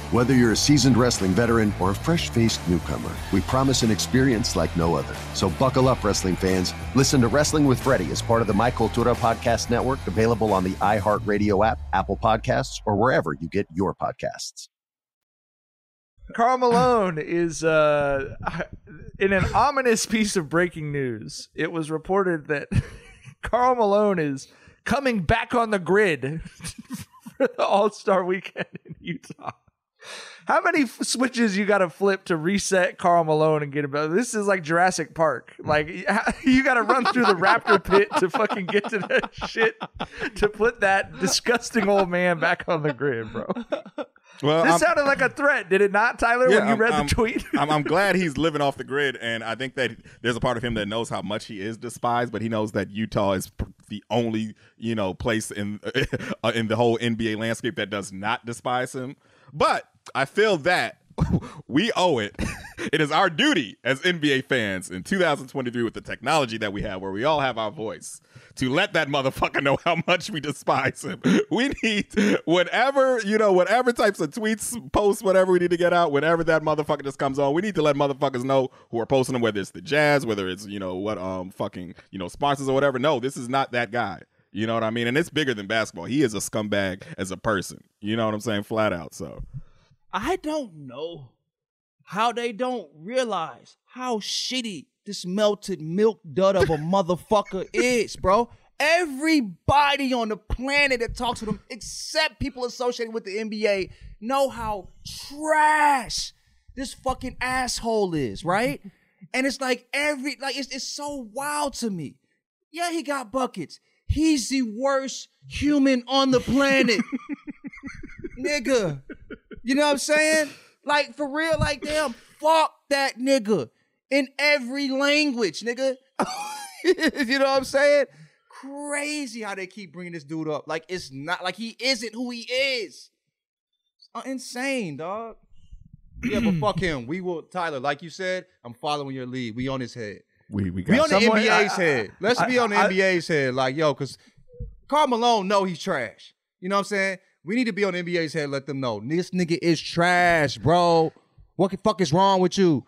Whether you're a seasoned wrestling veteran or a fresh faced newcomer, we promise an experience like no other. So buckle up, wrestling fans. Listen to Wrestling with Freddie as part of the My Cultura Podcast Network, available on the iHeartRadio app, Apple Podcasts, or wherever you get your podcasts. Karl Malone is uh, in an ominous piece of breaking news. It was reported that <laughs> Karl Malone is coming back on the grid <laughs> for the All Star Weekend in Utah. How many f- switches you got to flip to reset Karl Malone and get him? This is like Jurassic Park. Like <laughs> you got to run through the raptor pit to fucking get to that <laughs> shit to put that disgusting old man back on the grid, bro. Well, this I'm- sounded like a threat, did it not, Tyler? when you I'm- read I'm- the tweet, I'm, I'm <laughs> glad he's living off the grid, and I think that there's a part of him that knows how much he is despised, but he knows that Utah is the only you know place in uh, in the whole NBA landscape that does not despise him. But I feel that <laughs> we owe it. It is our duty as NBA fans in 2023 with the technology that we have, where we all have our voice, to let that motherfucker know how much we despise him. <laughs> We need whatever, you know, whatever types of tweets, posts, whatever we need to get out, whenever that motherfucker just comes on, we need to let motherfuckers know who are posting them, whether it's the Jazz, whether it's, you know, what um fucking, you know, sponsors or whatever. No, this is not that guy. You know what I mean? And it's bigger than basketball. He is a scumbag as a person. You know what I'm saying? Flat out. So I don't know how they don't realize how shitty this melted milk dud of a <laughs> motherfucker is, bro. Everybody on the planet that talks to them, except people associated with the NBA, know how trash this fucking asshole is, right? <laughs> And it's like every like it's it's so wild to me. Yeah, he got buckets. He's the worst human on the planet. <laughs> nigga. You know what I'm saying? Like for real, like damn, fuck that nigga in every language, nigga. <laughs> you know what I'm saying? Crazy how they keep bringing this dude up. Like it's not like he isn't who he is. It's uh, insane, dog. Yeah, but fuck him. We will, Tyler. Like you said, I'm following your lead. We on his head. we we We got on the NBA's I- head. Let's I- be on the I- NBA's head. Like yo, because Karl Malone know he's trash. You know what I'm saying? We need to be on NBA's head. Let them know this nigga is trash, bro. What the fuck is wrong with you?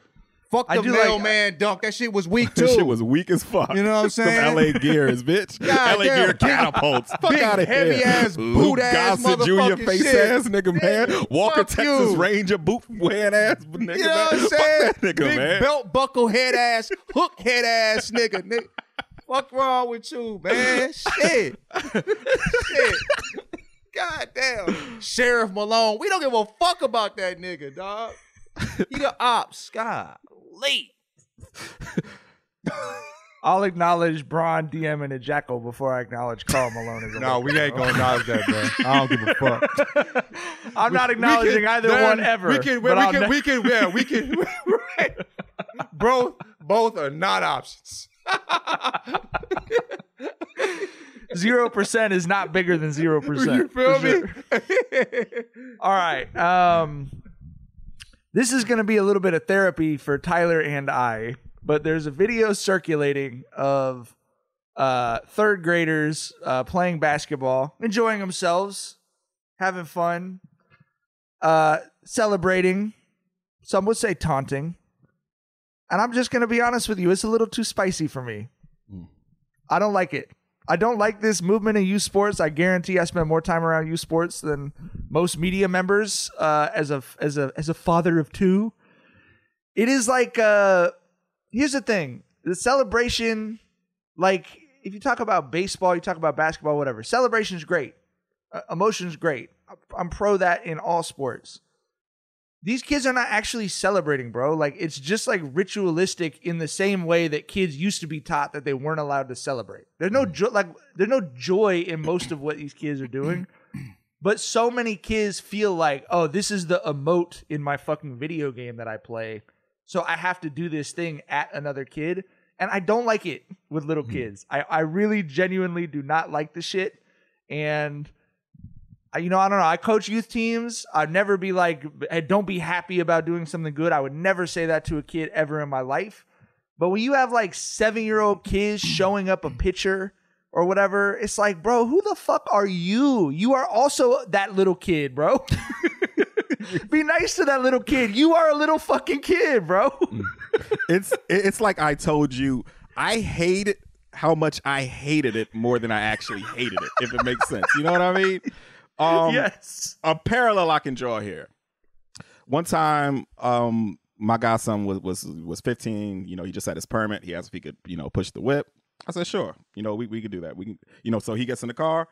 Fuck I the do like- mailman dunk. That shit was weak <laughs> too. This shit was weak as fuck. You know what I'm saying? Some LA gears, bitch. <laughs> God LA damn, gear catapults. Fuck big out of here. heavy ass, Luke ass Gossett motherfucking face shit. ass nigga, man. Walker Fuck Texas you. Ranger boot wearing ass <laughs> nigga, You know man. what I'm saying? Fuck that nigga, Big man. belt buckle head ass, hook head ass nigga. nigga. Fuck wrong with you, man? Shit. Shit. God damn. <laughs> Sheriff Malone. We don't give a fuck about that nigga, dog. He the <laughs> ops. God. Late. <laughs> I'll acknowledge Braun DM and a jackal before I acknowledge Karl Malone as a No, we Laker, ain't gonna acknowledge that, bro. I don't give a fuck. I'm not We- we acknowledging can- either man, one ever. We can, but we can, ne- we can, yeah, we can. right. Both, both are not options. Zero percent is not bigger than zero percent. You feel me? All right. Um, this is going to be a little bit of therapy for Tyler and I, but there's a video circulating of uh, third graders uh, playing basketball, enjoying themselves, having fun, uh, celebrating. Some would say taunting. And I'm just going to be honest with you, it's a little too spicy for me. I don't like it. I don't like this movement in youth sports. I guarantee I spend more time around youth sports than most media members uh, as a as a as a father of two. It is like uh here's the thing. The celebration like if you talk about baseball, you talk about basketball, whatever. Celebration's great. Uh, emotion's great. I'm pro that in all sports these kids are not actually celebrating, bro. Like it's just like ritualistic in the same way that kids used to be taught that they weren't allowed to celebrate. There's no mm. jo- like there's no joy in most of what these kids are doing. <clears throat> But so many kids feel like, oh, this is the emote in my fucking video game that I play. So I have to do this thing at another kid. And I don't like it with little mm. kids. I, I really genuinely do not like the shit. And you know, I don't know. I coach youth teams. I'd never be like, "Hey, don't be happy about doing something good. I would never say that to a kid ever in my life. But when you have like seven year old kids showing up a picture or whatever, it's like, bro, who the fuck are you? You are also that little kid, bro. <laughs> be nice to that little kid. You are a little fucking kid, bro. <laughs> it's it's like I told you. I hated how much I hated it more than I actually hated it. If it makes sense, you know what I mean? Um, yes. A parallel I can draw here. One time, um, my godson was was was 15. You know, he just had his permit. He asked if he could, you know, push the whip. I said, sure. You know, we we could do that. We can, you know. So he gets in the car.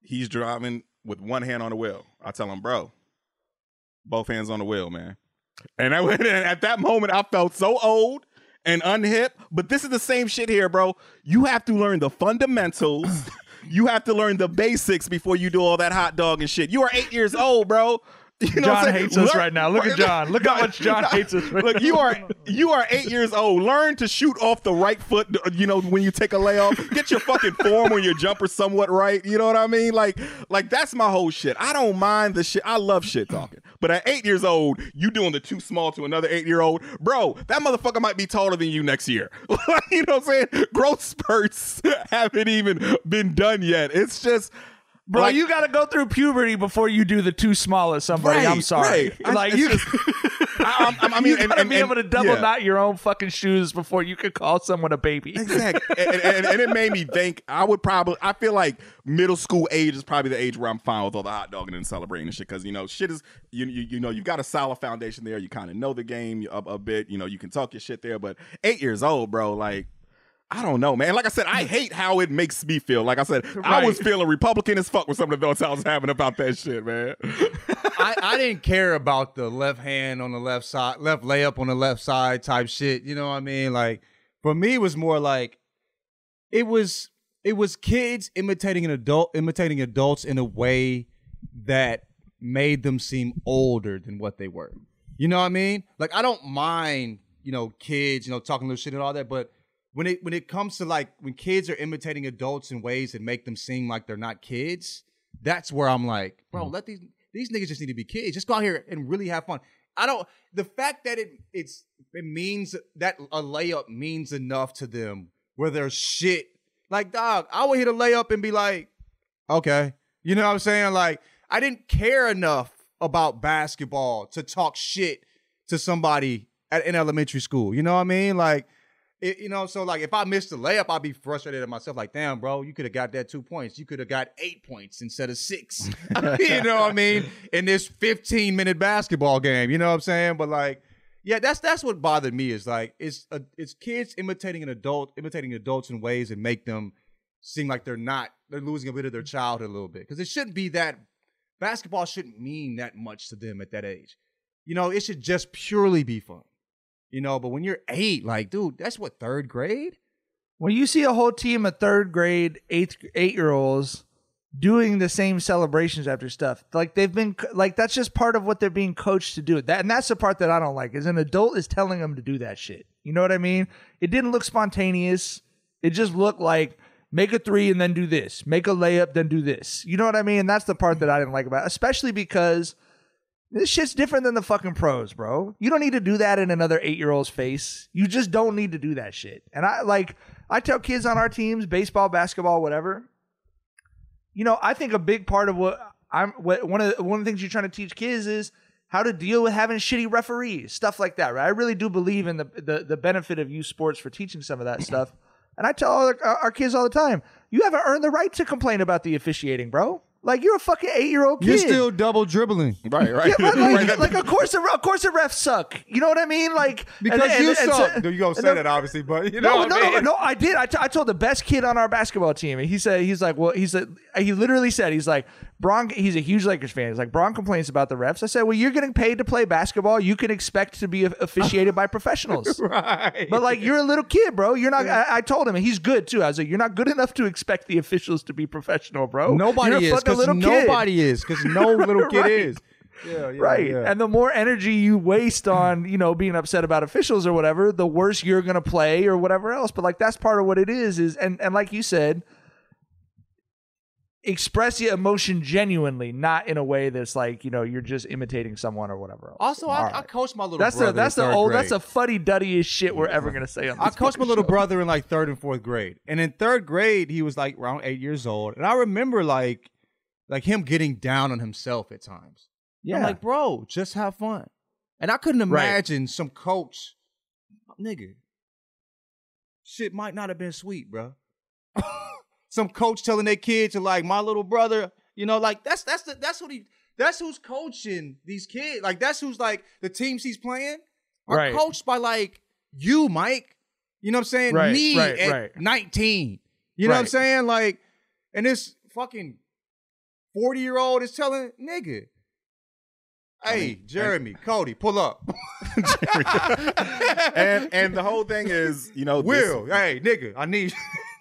He's driving with one hand on the wheel. I tell him, bro, both hands on the wheel, man. And I <laughs> went and at that moment I felt so old and unhip. But this is the same shit here, bro. You have to learn the fundamentals. <laughs> you have to learn the basics before you do all that hot dog and shit. You are eight years old, bro. <laughs> You know John hates us Learn- right now. Look at <laughs> John. Look how much John hates us right Look, you are you are eight years old. Learn to shoot off the right foot. You know when you take a layoff, get your fucking form on your jumper somewhat right. You know what I mean? Like like that's my whole shit. I don't mind the shit. I love shit talking. But at eight years old, you doing the too small to another eight year old, bro. That motherfucker might be taller than you next year. <laughs> you know what I'm saying? Growth spurts haven't even been done yet. It's just. Bro, like- you got to go through puberty before you do the too small at somebody. I'm sorry. right. Like you, just- <laughs> I, I, I mean, you gotta and- be and- able to double yeah. knot your own fucking shoes before you could call someone a baby. Exactly. <laughs> and, and, and it made me think I would probably I feel like middle school age is probably the age where I'm fine with all the hot dogging and celebrating and shit because you know shit is you you, you know you've got a solid foundation there you kind of know the game a, a bit you know you can talk your shit there but eight years old bro like I don't know, man. Like I said, I mm. hate how it makes me feel. Like I said, I was feeling Republican as fuck with some of the thoughts I was having about that shit, man. <laughs> I, I didn't care about the left hand on the left side, left layup on the left side type shit. You know what I mean? Like for me, it was more like it was it was kids imitating an adult, imitating adults in a way that made them seem older than what they were. You know what I mean? Like I don't mind, you know, kids, you know, talking little shit and all that, but when it when it comes to like when kids are imitating adults in ways that make them seem like they're not kids, that's where I'm like, bro, mm-hmm. let these these niggas just need to be kids. Just go out here and really have fun. I don't the fact that it it's it means that a layup means enough to them where there's shit. Like, dog, I would hit a layup and be like, okay. You know what I'm saying? Like, I didn't care enough about basketball to talk shit to somebody at in elementary school. You know what I mean? Like, it, you know, so like if I missed the layup, I'd be frustrated at myself. Like, damn, bro, you could have got that two points. You could have got eight points instead of six. <laughs> you know what I mean? In this 15 minute basketball game. You know what I'm saying? But like, yeah, that's that's what bothered me is like it's a, it's kids imitating an adult, imitating adults in ways that make them seem like they're not they're losing a bit of their childhood a little bit because it shouldn't be that basketball shouldn't mean that much to them at that age. You know, it should just purely be fun. You know, but when you're eight, like, dude, that's what third grade. when you see a whole team of third grade, eighth, eight year olds doing the same celebrations after stuff, like they've been, like that's just part of what they're being coached to do. That and that's the part that I don't like. Is an adult is telling them to do that shit. You know what I mean? It didn't look spontaneous. It just looked like make a three and then do this, make a layup, then do this. You know what I mean? And that's the part that I didn't like about, it, especially because this shit's different than the fucking pros, bro. You don't need to do that in another eight year old's face. You just don't need to do that shit. And I like, I tell kids on our teams, baseball, basketball, whatever. You know, I think a big part of what I'm, what, one of the, one of the things you're trying to teach kids is how to deal with having shitty referees, stuff like that. Right? I really do believe in the the, the benefit of youth sports for teaching some of that stuff. And I tell our, our kids all the time, you haven't earned the right to complain about the officiating, bro. Like you're a fucking eight year old kid. You're still double dribbling. Right, right. Yeah, but like, <laughs> like of course, the, of course, the refs suck. You know what I mean? Like Because and- and- you and suck. so- No, you gonna say that obviously, but you know no, what no, I no, mean? no, I did. I, t- I told the best kid on our basketball team, and he said, he's like, well, he said, he literally said, he's like, Bron, he's a huge Lakers fan. He's like, Bron complains about the refs. I said, well, you're getting paid to play basketball. You can expect to be officiated by professionals. <laughs> right. But like, you're a little kid, bro. You're not. I, I told him, and he's good too. I was like, you're not good enough to expect the officials to be professional, bro. Nobody You're is because little kid. nobody is because no <laughs> little kid Right. is. Yeah, yeah, right. yeah. And the more energy you waste on, you know, being upset about officials or whatever, the worse you're gonna play or whatever else. But like that's part of what it is, is and, and like you said, express your emotion genuinely, not in a way that's like, you know, you're just imitating someone or whatever else. Also, I, right. I coached my little that's brother. the that's the old grade. that's the fuddy duddiest shit we're ever gonna say on this I coached my little show. brother in like third and fourth grade, and in third grade he was like around eight years old, and I remember like like him getting down on himself at times. I'm Yeah. like, bro, just have fun. And I couldn't Right. imagine some coach, nigga, shit might not have been sweet, bro. <laughs> some coach telling their kids to like my little brother, you know, like that's that's the that's what he that's who's coaching these kids. Like that's who's like the teams he's playing are Right. coached by like you, Mike. You know what I'm saying? Right, Me right, at right. 19. You know what I'm saying? Like, and this fucking 40 year old is telling nigga. Hey, Jeremy, Cody, pull up. <laughs> <laughs> and and the whole thing is, you know, this- Will, hey, nigga, I need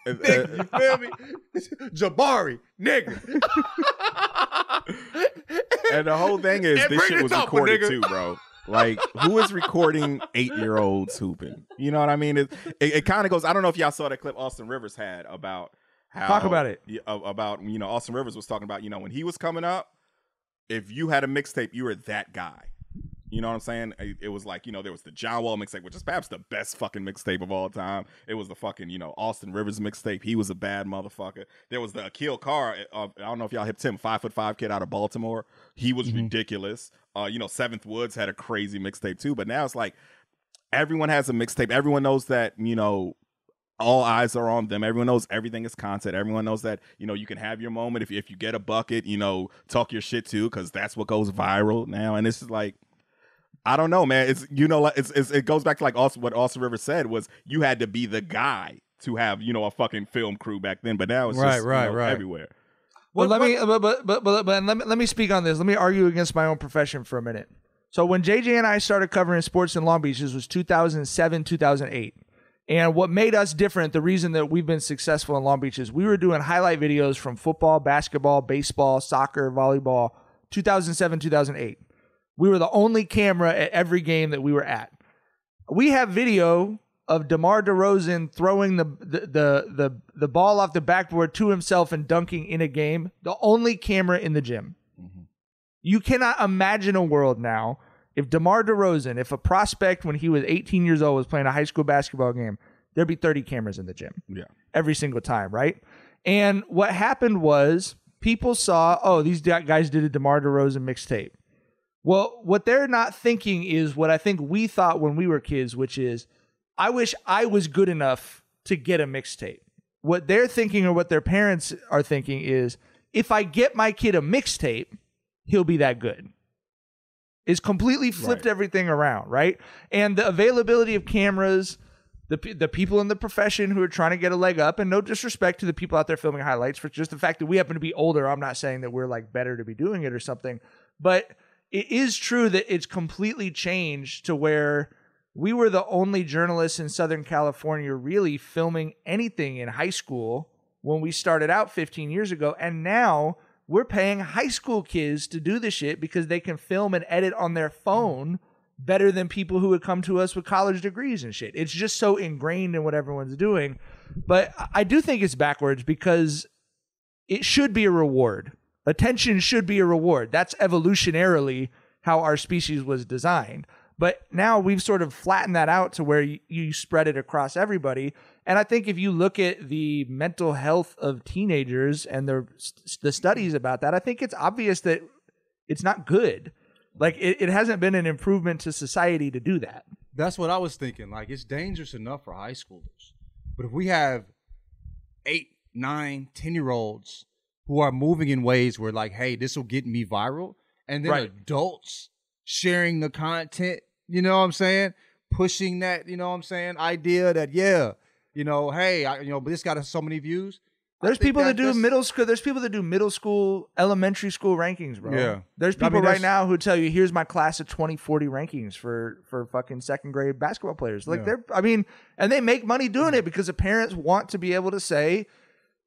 Uh, nigga, you feel me? <laughs> Jabari, nigga. <laughs> and the whole thing is And this shit was thumper, recorded nigga. too, bro. Like, who is recording eight year olds hooping? You know what I mean? It it, it kind of goes. I don't know if y'all saw that clip Austin Rivers had about how Talk about it. About you know, Austin Rivers was talking about you know when he was coming up, if you had a mixtape, you were that guy. You know what I'm saying? It, it was like, you know, there was the John Wall mixtape, which is perhaps the best fucking mixtape of all time. It was the fucking, you know, Austin Rivers mixtape. He was a bad motherfucker. There was the Aquille Carr. Uh, I don't know if y'all hip him, five foot five kid out of Baltimore. He was ridiculous. Uh, you know, Seventh Woods had a crazy mixtape too. But now it's like everyone has a mixtape. Everyone knows that, you know, all eyes are on them. Everyone knows everything is content. Everyone knows that, you know, you can have your moment. If, if you get a bucket, you know, talk your shit too, because that's what goes viral now. And this is like, I don't know, man. It's you know, like, it's, it's it goes back to like also what Austin Rivers said was you had to be the guy to have you know a fucking film crew back then, but now it's Right, just you right, know, right. everywhere. Well, let me, but, but, but, but, but let me, let me speak on this. Let me argue against my own profession for a minute. So when JJ and I started covering sports in Long Beach, this was 2007, 2008. And what made us different, the reason that we've been successful in Long Beach is we were doing highlight videos from football, basketball, baseball, soccer, volleyball, 2007, 2008. We were the only camera at every game that we were at. We have video of DeMar DeRozan throwing the the the the, the ball off the backboard to himself and dunking in a game. The only camera in the gym. Mm-hmm. You cannot imagine a world now if DeMar DeRozan, if a prospect when he was 18 years old was playing a high school basketball game, there'd be 30 cameras in the gym Yeah. every single time, right? And what happened was people saw, oh, these guys did a DeMar DeRozan mixtape. Well, what they're not thinking is what I think we thought when we were kids, which is, I wish I was good enough to get a mixtape. What they're thinking or what their parents are thinking is, if I get my kid a mixtape, he'll be that good. It's completely flipped everything around, right? And the availability of cameras, the the people in the profession who are trying to get a leg up, and no disrespect to the people out there filming highlights for just the fact that we happen to be older. I'm not saying that we're like better to be doing it or something, but it is true that it's completely changed to where we were the only journalists in Southern California really filming anything in high school when we started out 15 years ago. And now we're paying high school kids to do the shit because they can film and edit on their phone better than people who would come to us with college degrees and shit. It's just so ingrained in what everyone's doing. But I do think it's backwards because it should be a reward. Attention should be a reward. That's evolutionarily how our species was designed. But now we've sort of flattened that out to where you, spread it across everybody. And I think if you look at the mental health of teenagers and the the studies about that, I think it's obvious that it's not good. Like it, it hasn't been an improvement to society to do that. That's what I was thinking. Like it's dangerous enough for high schoolers, but if we have eight, nine, ten year olds who are moving in ways where like, hey, this will get me viral, and then Right. adults sharing the content, you know what I'm saying? Pushing that, you know what I'm saying, idea that yeah, you know, hey, I, you know, but this got so many views. There's people that, do middle school. There's people that do middle school, elementary school rankings, bro. Yeah. There's I mean, people right now who tell you, "Here's my class of 2040 rankings for for fucking second grade basketball players." Like Yeah. they're, I mean, and they make money doing it because the parents want to be able to say,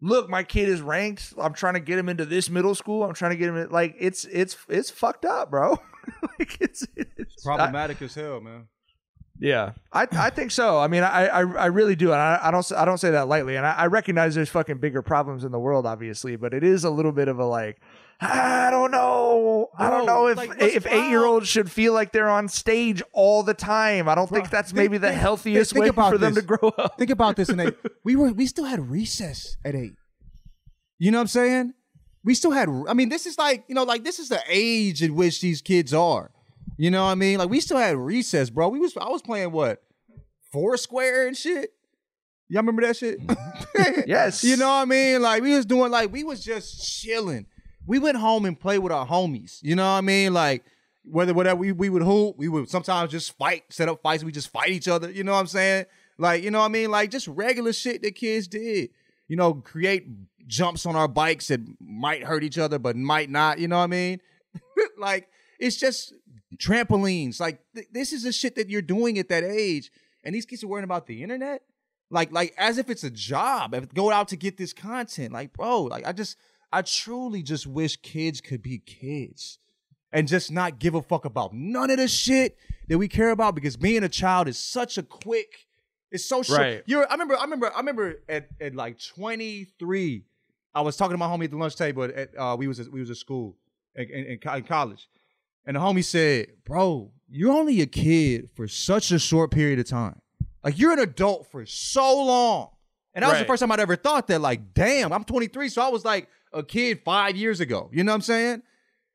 "Look, my kid is ranked. I'm trying to get him into this middle school. I'm trying to get him in, like it's it's it's fucked up, bro. <laughs> like it's, it's problematic as hell, man. yeah, I I think so. I mean, I I, I really do, and I, I don't I don't say that lightly. And I, I recognize there's fucking bigger problems in the world, obviously, but it is a little bit of a like. I don't know. I don't know if like, if eight year olds should feel like they're on stage all the time. I don't think that's maybe the healthiest think way for them to grow up. Think about this, <laughs> and we were we still had recess at eight. You know what I'm saying? We still had. I mean, this is like you know, like this is the age in which these kids are. You know what I mean? Like we still had recess, bro. We was I was playing what Foursquare and shit. Y'all remember that shit? Mm-hmm. <laughs> yes. You know what I mean? Like we was doing like we was just chilling. We went home and played with our homies. You know what I mean? Like whether whatever we, we would hoop, we would sometimes just fight, set up fights, we just fight each other. You know what I'm saying? Like, you know what I mean? Like just regular shit that kids did. You know, create jumps on our bikes that might hurt each other but might not, you know what I mean? <laughs> like it's just trampolines. Like th- this is the shit that you're doing at that age. And these kids are worrying about the internet like like as if it's a job if go out to get this content like bro like i just i truly just wish kids could be kids and just not give a fuck about none of the shit that we care about because being a child is such a quick it's so short Right. you're i remember i remember i remember at, at like 23 i was talking to my homie at the lunch table at uh we was at, we was at school in, in, in college and the homie said bro you're only a kid for such a short period of time like you're an adult for so long. And that was the first time I'd ever thought that, like, damn, I'm 23. So I was like a kid five years ago. You know what I'm saying?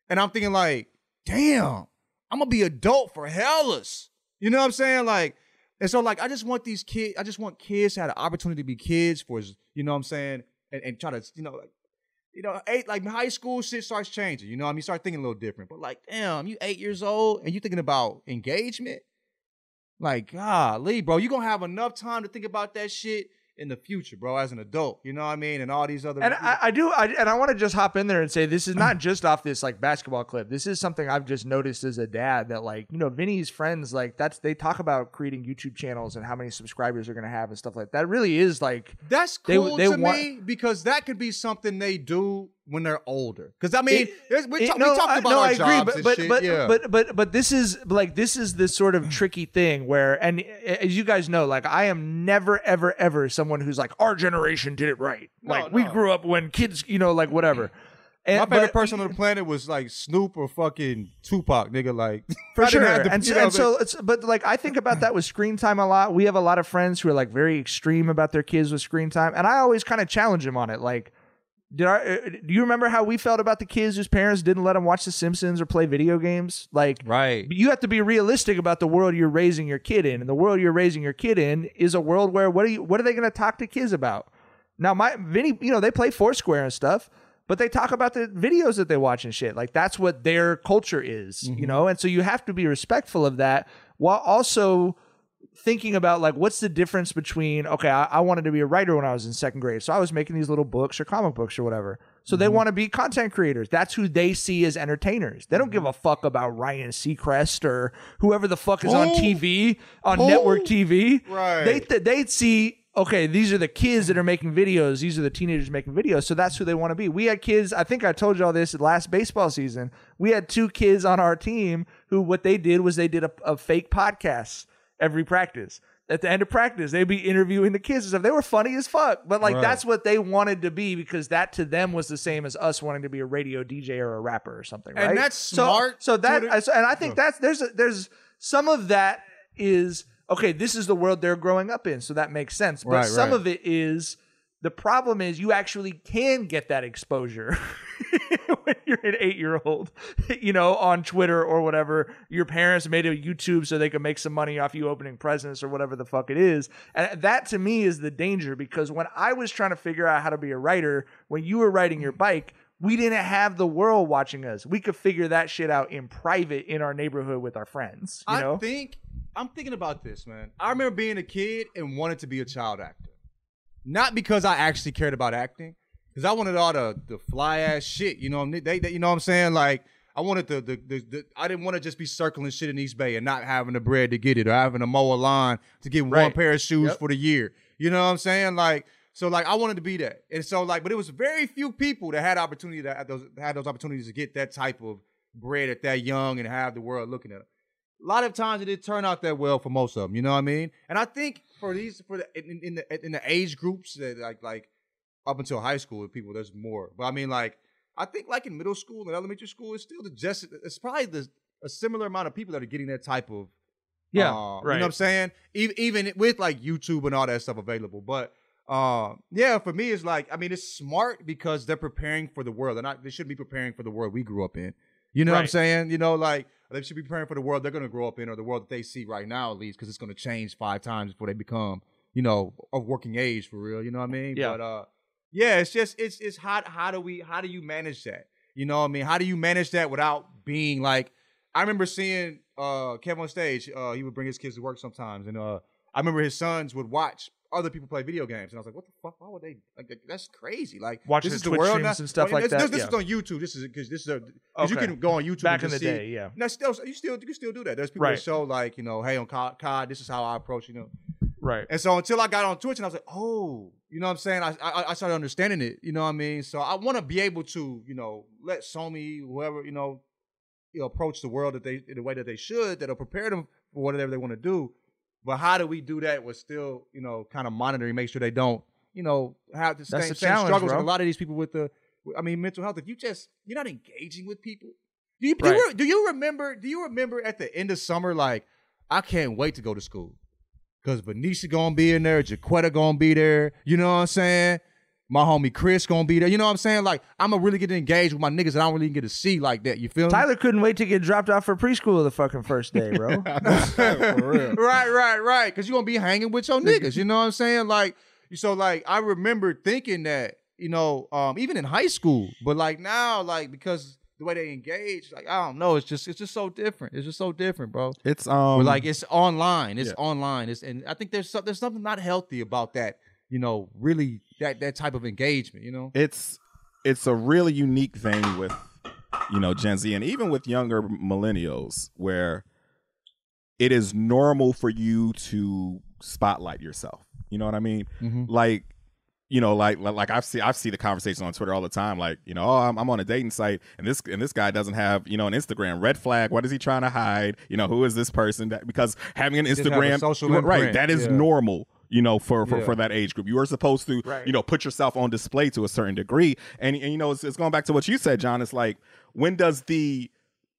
And I'm thinking, like, damn, I'm gonna be adult for hellas. You know what I'm saying? Like, and so like I just want these kids, I just want kids to have the opportunity to be kids for you know what I'm saying, and, and try to, you know, like you know, eight like high school shit starts changing. You know, I mean, you start thinking a little different. But like, damn, you eight years old and you thinking about engagement. Like, golly, bro, you gonna have enough time to think about that shit in the future, bro, as an adult. You know what I mean? And all these other And I, I do, I, and I want to just hop in there and say this is not just off this like basketball clip. This is something I've just noticed as a dad that like you know Vinny's friends like that's they talk about creating YouTube channels and how many subscribers they're gonna have and stuff like that. Really is like That's they- cool they to want- me because that could be something they do when they're older. Because I mean, It- there's- we, it- talk, no, we talked I- about no, our I agree, but and but shit. but, yeah. but but but this is like this is the sort of tricky thing where, and as you guys know, like I am never ever ever someone who's like our generation did it right. like we grew up when kids, you know, like whatever. And, My favorite but- person on the planet was like Snoop or fucking Tupac, nigga. Like <laughs> for sure. have to- and so, know, and so it's but like I think about that with screen time a lot. We have a lot of friends who are like very extreme about their kids with screen time, and I always kind of challenge them on it. Like, did I? uh, Do you remember how we felt about the kids whose parents didn't let them watch The Simpsons or play video games? Like, right? You have to be realistic about the world you're raising your kid in, and the world you're raising your kid in is a world where what are you? What are they going to talk to kids about? Now, my Vinny, you know, they play Foursquare and stuff, but they talk about the videos that they watch and shit. Like that's what their culture is, you know. And so you have to be respectful of that, while also thinking about like what's the difference between okay I, I wanted to be a writer when i was in second grade so i was making these little books or comic books or whatever. So they mm-hmm. want to be content creators. That's who they see as entertainers. They don't give a mm-hmm. fuck about ryan seacrest or whoever the fuck is on tv on Who? network tv Right. they th- they'd see okay these are the kids that are making videos. These are the teenagers making videos. So that's who they want to be. We had kids i think i told you all this last baseball season we had two kids on our team who what they did was they did a, a fake podcast every practice. At the end of practice they'd be interviewing the kids and stuff. They were funny as fuck but like Right. that's what they wanted to be because that to them was the same as us wanting to be a radio dj or a rapper or something And right? that's So- smart so, to that the- so- and i think that's there's a, there's some of that is okay this is the world they're growing up in so that makes sense. But Right, some right. of it is the problem is you actually can get that exposure <laughs> <laughs> when you're an eight year old you know on twitter or whatever your parents made a youtube so they could make some money off you opening presents or whatever the fuck it is and that to me is the danger because when i was trying to figure out how to be a writer when you were riding your bike we didn't have the world watching us. We could figure that shit out in private in our neighborhood with our friends. You know? I think I'm thinking about this, man. I remember being a kid and wanted to be a child actor, not because I actually cared about acting, because I wanted all the the fly ass shit. You know, they, they you know what I'm saying? Like I wanted the the, the, the I didn't want to just be circling shit in Eastbay and not having the bread to get it or having to mow a line to get one pair of shoes Yep. for the year. You know what I'm saying? Like. So like I wanted to be that, and so like, but it was very few people that had opportunity that had those had those opportunities to get that type of bread at that young and have the world looking at them a lot of times it didn't turn out that well for most of them. You know what I mean? And I think for these for the in, in the in the age groups that like like up until high school with people, there's more. But I mean, like I think like in middle school and elementary school, it's still the just it's probably the a similar amount of people that are getting that type of Yeah, uh, You know what I'm saying? Even even with like YouTube and all that stuff available, but. Uh, yeah, for me, it's like I mean, it's smart because they're preparing for the world. They're not. They shouldn't be preparing for the world we grew up in. You know what I'm saying? You know, like they should be preparing for the world they're going to grow up in, or the world that they see right now, at least, because it's going to change five times before they become, you know, of working age for real. You know what I mean? Yeah. But uh, yeah, it's just it's it's how how do we how do you manage that? You know what I mean? How do you manage that without being like? I remember seeing uh Kevin on stage. Uh, he would bring his kids to work sometimes, and uh, I remember his sons would watch other people play video games, and I was like, "What the fuck? Why would they? Like, that's crazy! Like, Watching this is the the Twitch world streams now? and stuff Well, like this, that, This, yeah. is on YouTube. This is because this is a because you can go on YouTube Back in the see- day, yeah. No, still you still you can still do that. There's people Right. that show like you know, hey on COD, COD, this is how I approach. You know, right. and so until I got on Twitch and I was like, oh, you know what I'm saying? I I, I started understanding it. You know what I mean? So I want to be able to, you know, let Somi, whoever, you know, you know, approach the world that they in the way that they should, that'll prepare them for whatever they want to do. But how do we do that with still, you know, kind of monitoring, make sure they don't, you know, have the That's same, same challenge, struggles. bro. A lot of these people with the, I mean, mental health. If you just you're not engaging with people, do you, do, you, do you remember? Do you remember at the end of summer, like I can't wait to go to school because Benicia gonna be in there, Jaquetta gonna be there. You know what I'm saying? My homie Chris gonna be there. You know what I'm saying? Like I'm gonna really get engaged with my niggas that I don't really get to see like that. You feel me? Tyler couldn't wait to get dropped off for preschool the fucking first day, bro. <laughs> <laughs> right, right, right. Because you're gonna be hanging with your niggas. You know what I'm saying? Like, so like I remember thinking that, you know, um, even in high school, but like now, like because the way they engage, like I don't know, it's just it's just so different. It's just so different, bro. It's um like it's online. It's yeah. online. It's and I think there's some, there's something not healthy about that. You know, really that that type of engagement. You know. it's it's a really unique thing with you know Gen Z and even with younger millennials where it is normal for you to spotlight yourself. You know what I mean? Mhm. Like you know, like like I've seen I've seen the conversation on Twitter all the time. Like you know, oh, I'm, I'm on a dating site and this and this guy doesn't have you know an Instagram. Red flag. What is he trying to hide? You know, who is this person? That because having an Just have a Instagram, social right? imprint, That is yeah. normal. You know, for for, Yeah. for that age group, you are supposed to Right. you know put yourself on display to a certain degree. And and you know, it's, it's going back to what you said, John. It's like when does the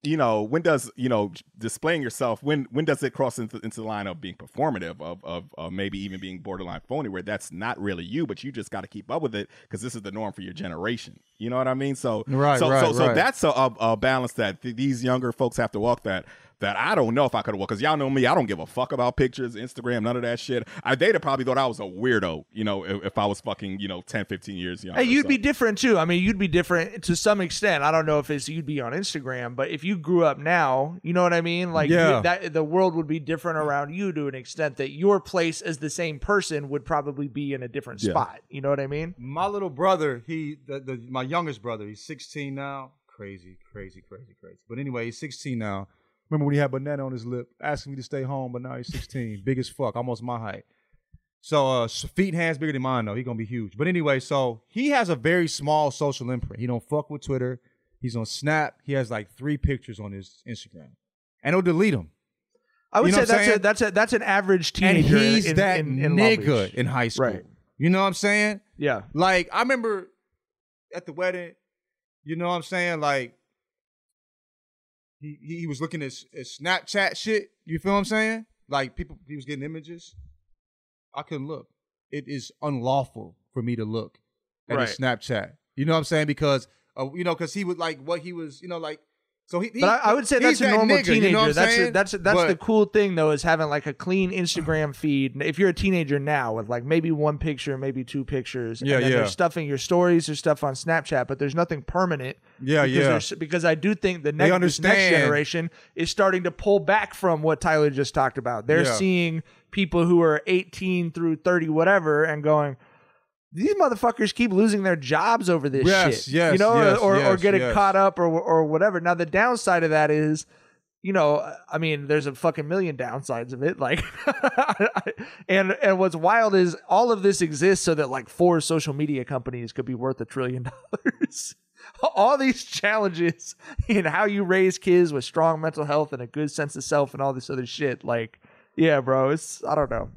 you know when does you know displaying yourself when when does it cross into, into the line of being performative of, of of maybe even being borderline phony where that's not really you but you just got to keep up with it because this is the norm for your generation. You know what i mean? So Right, so right, so, so that's a, a, a balance that th- these younger folks have to walk that that I don't know if I could have. Because y'all know me, I don't give a fuck about pictures, Instagram, none of that shit. I they'd have probably thought I was a weirdo, you know, if, if I was fucking, you know, 10, 15 years younger. Hey, you'd so. be different too. I mean, you'd be different to some extent. I don't know if it's you'd be on Instagram, but if you grew up now, you know what I mean. Like Yeah. you- that, the world would be different around you to an extent that your place as the same person would probably be in a different Yeah. spot. You know what I mean? My little brother, he the, the my youngest brother, he's 16 now. Crazy, crazy, crazy, crazy. But anyway, he's 16 now. Remember when he had banana on his lip, asking me to stay home, but now he's 16, <laughs> big as fuck, almost my height. So uh feet and hands bigger than mine though. He gonna be huge. But anyway, so he has a very small social imprint. He don't fuck with Twitter. He's on Snap. He has like three pictures on his Instagram, and he'll delete them. I would You know say that's a that's a that's an average teenager. and he's in, that in, in nigga in high school. Right. You know what I'm saying? Yeah. Like I remember at the wedding, you know what I'm saying? Like he he was looking at, at Snapchat shit. You feel what I'm saying? Like people, he was getting images. I couldn't look. It is unlawful for me to look at his Snapchat. You know what I'm saying? Because uh, you know, because he was like what he was, you know, like so he. he But I, I would say that's a that normal nigga, teenager. You know what I'm that's saying? that's that's But- the cool thing though is having like a clean Instagram feed. If you're a teenager now with like maybe one picture, maybe two pictures, Yeah, and then yeah. there's stuff in your stories, or stuff on Snapchat, but there's nothing permanent. Yeah, because yeah. Because I do think the next, next generation is starting to pull back from what Tyler just talked about. They're Yeah. seeing people who are 18 through 30, whatever, and going. These motherfuckers keep losing their jobs over this Yes, shit. yes, you know, yes, or, or yes, getting yes. caught up or or whatever. Now the downside of that is, you know, I mean, there's a fucking million downsides of it. Like, <laughs> and and what's wild is all of this exists so that like four social media companies could be worth a trillion <laughs> dollars. all these challenges in how you raise kids with strong mental health and a good sense of self and all this other shit. Like, yeah, bro, it's I don't know,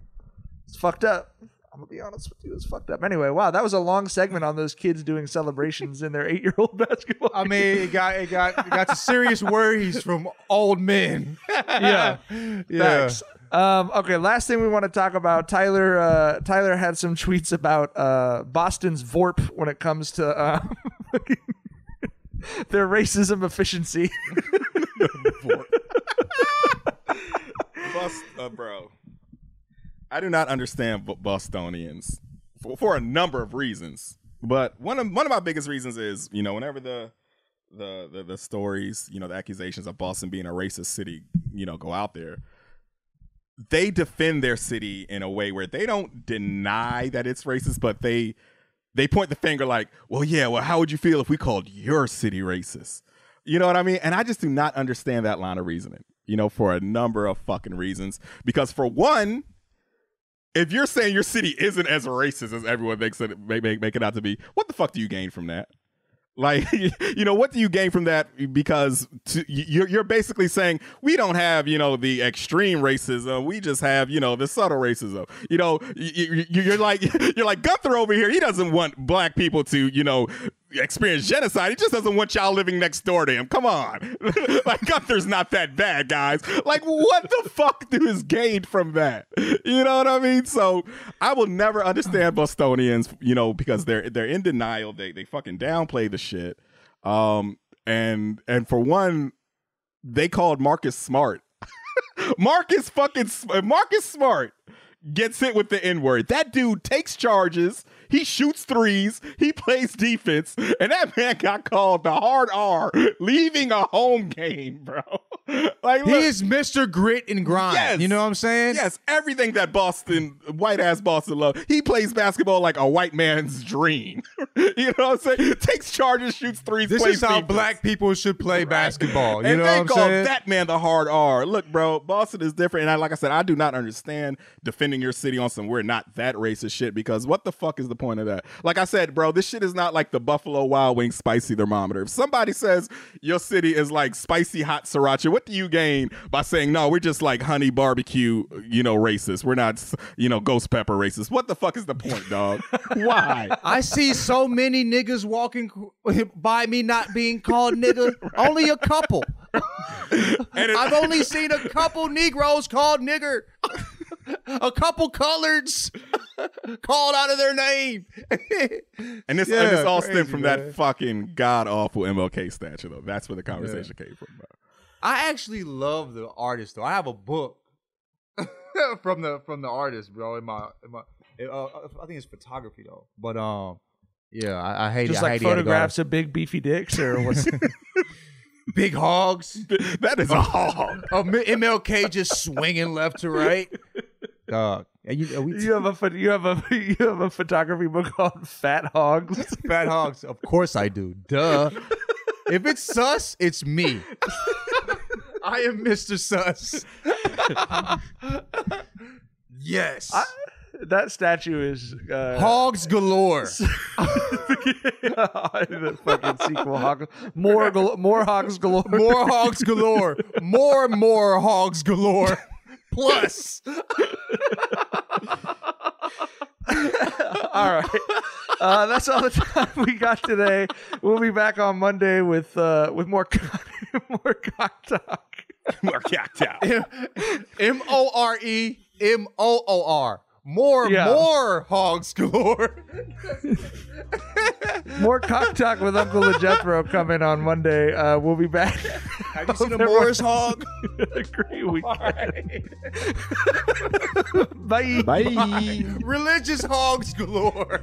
it's fucked up. I'm gonna be honest with you, it's fucked up. Anyway, wow, that was a long segment on those kids doing celebrations in their eight year old <laughs> basketball. I mean, it got it got it got to serious worries from old men. <laughs> yeah, yeah. Facts. Um, okay, last thing we want to talk about. Tyler uh, Tyler had some tweets about uh, Boston's VORP when it comes to uh, <laughs> their racism efficiency. Bust, uh, bro. I do not understand Bostonians for, for a number of reasons, but one of one of my biggest reasons is you know whenever the the the, the stories you know the accusations of Boston being a racist city you know go out there, they defend their city in a way where they don't deny that it's racist, but they they point the finger like, well, yeah, well, how would you feel if we called your city racist? You know what I mean? And I just do not understand that line of reasoning, you know, for a number of fucking reasons. Because for one, if you're saying your city isn't as racist as everyone makes it make, make, make it out to be, what the fuck do you gain from that? Like, <laughs> you know, what do you gain from that? Because to, you're you're basically saying we don't have, you know, the extreme racism. We just have, you know, the subtle racism. You know, you, you're like <laughs> you're like Gunther over here. He doesn't want black people to, you know, experience genocide. He just doesn't want y'all living next door to him. Come on, <laughs> like Gunther's not that bad, guys. Like, what the <laughs> fuck do is gained from that? You know what I mean? So I will never understand Bostonians, you know, because they're they're in denial. They they fucking downplay the shit. Um, and and for one, they called Marcus Smart. <laughs> Marcus fucking Marcus Smart gets hit with the N word. That dude takes charges. He shoots threes. He plays defense, and that man got called the hard R, leaving a home game, bro. <laughs> like He is Mr. Grit and Grind. Yes. You know what I'm saying? Yes, everything that Boston, white ass Boston love. He plays basketball like a white man's dream. <laughs> you know what I'm saying? Takes charges, shoots threes. This plays is how defense. black people should play basketball. You and know they what I'm call saying? that man the hard R. Look, bro, Boston is different. And I, like I said, I do not understand defending your city on some we're not that racist shit because what the fuck is the point of that? Like I said, bro, this shit is not like the Buffalo Wild Wings spicy thermometer. If somebody says your city is like spicy hot sriracha, what do you gain by saying no? We're just like honey barbecue, you know, racist. We're not, you know, ghost pepper racist. What the fuck is the point, dog? <laughs> Why? I see so many niggas walking <laughs> by me not being called nigga. <laughs> Only a couple. I've only seen a couple Negroes called nigger. a couple coloreds called out of their name. And this, Yeah, and this all stemmed from man. that fucking god awful MLK statue, though. That's where the conversation came from, bro. I actually love the artist though. I have a book <laughs> from the from the artist, bro. In my, in my uh, I think it's photography though. But um, yeah, I, I hate Just it. I like hate he had to go. photographs of big beefy dicks, or <laughs> what's big hogs. <laughs> That is a hog. Oh, MLK just swinging left to right. Dog. And you, are we you have a you have a you have a photography book called Fat Hogs. Fat hogs. Of course I do. Duh. if it's sus, it's me. I am Mr. Sus. yes. that statue is uh, Hogs galore. <laughs> the fucking sequel. Hog, more gal- more hogs galore. More hogs galore. More more hogs galore. Plus. <laughs> all right. Uh, that's all the time we got today. We'll be back on Monday with uh, with more <laughs> more cock talk. More cock talk. M O R E M O O R. More Yeah. more hogs galore. <laughs> More cock talk with Uncle and Jethro coming on Monday. Uh, we'll be back. Have you <laughs> seen a Morris hog? <laughs> a great weekend. Bye. Bye. Religious hogs galore.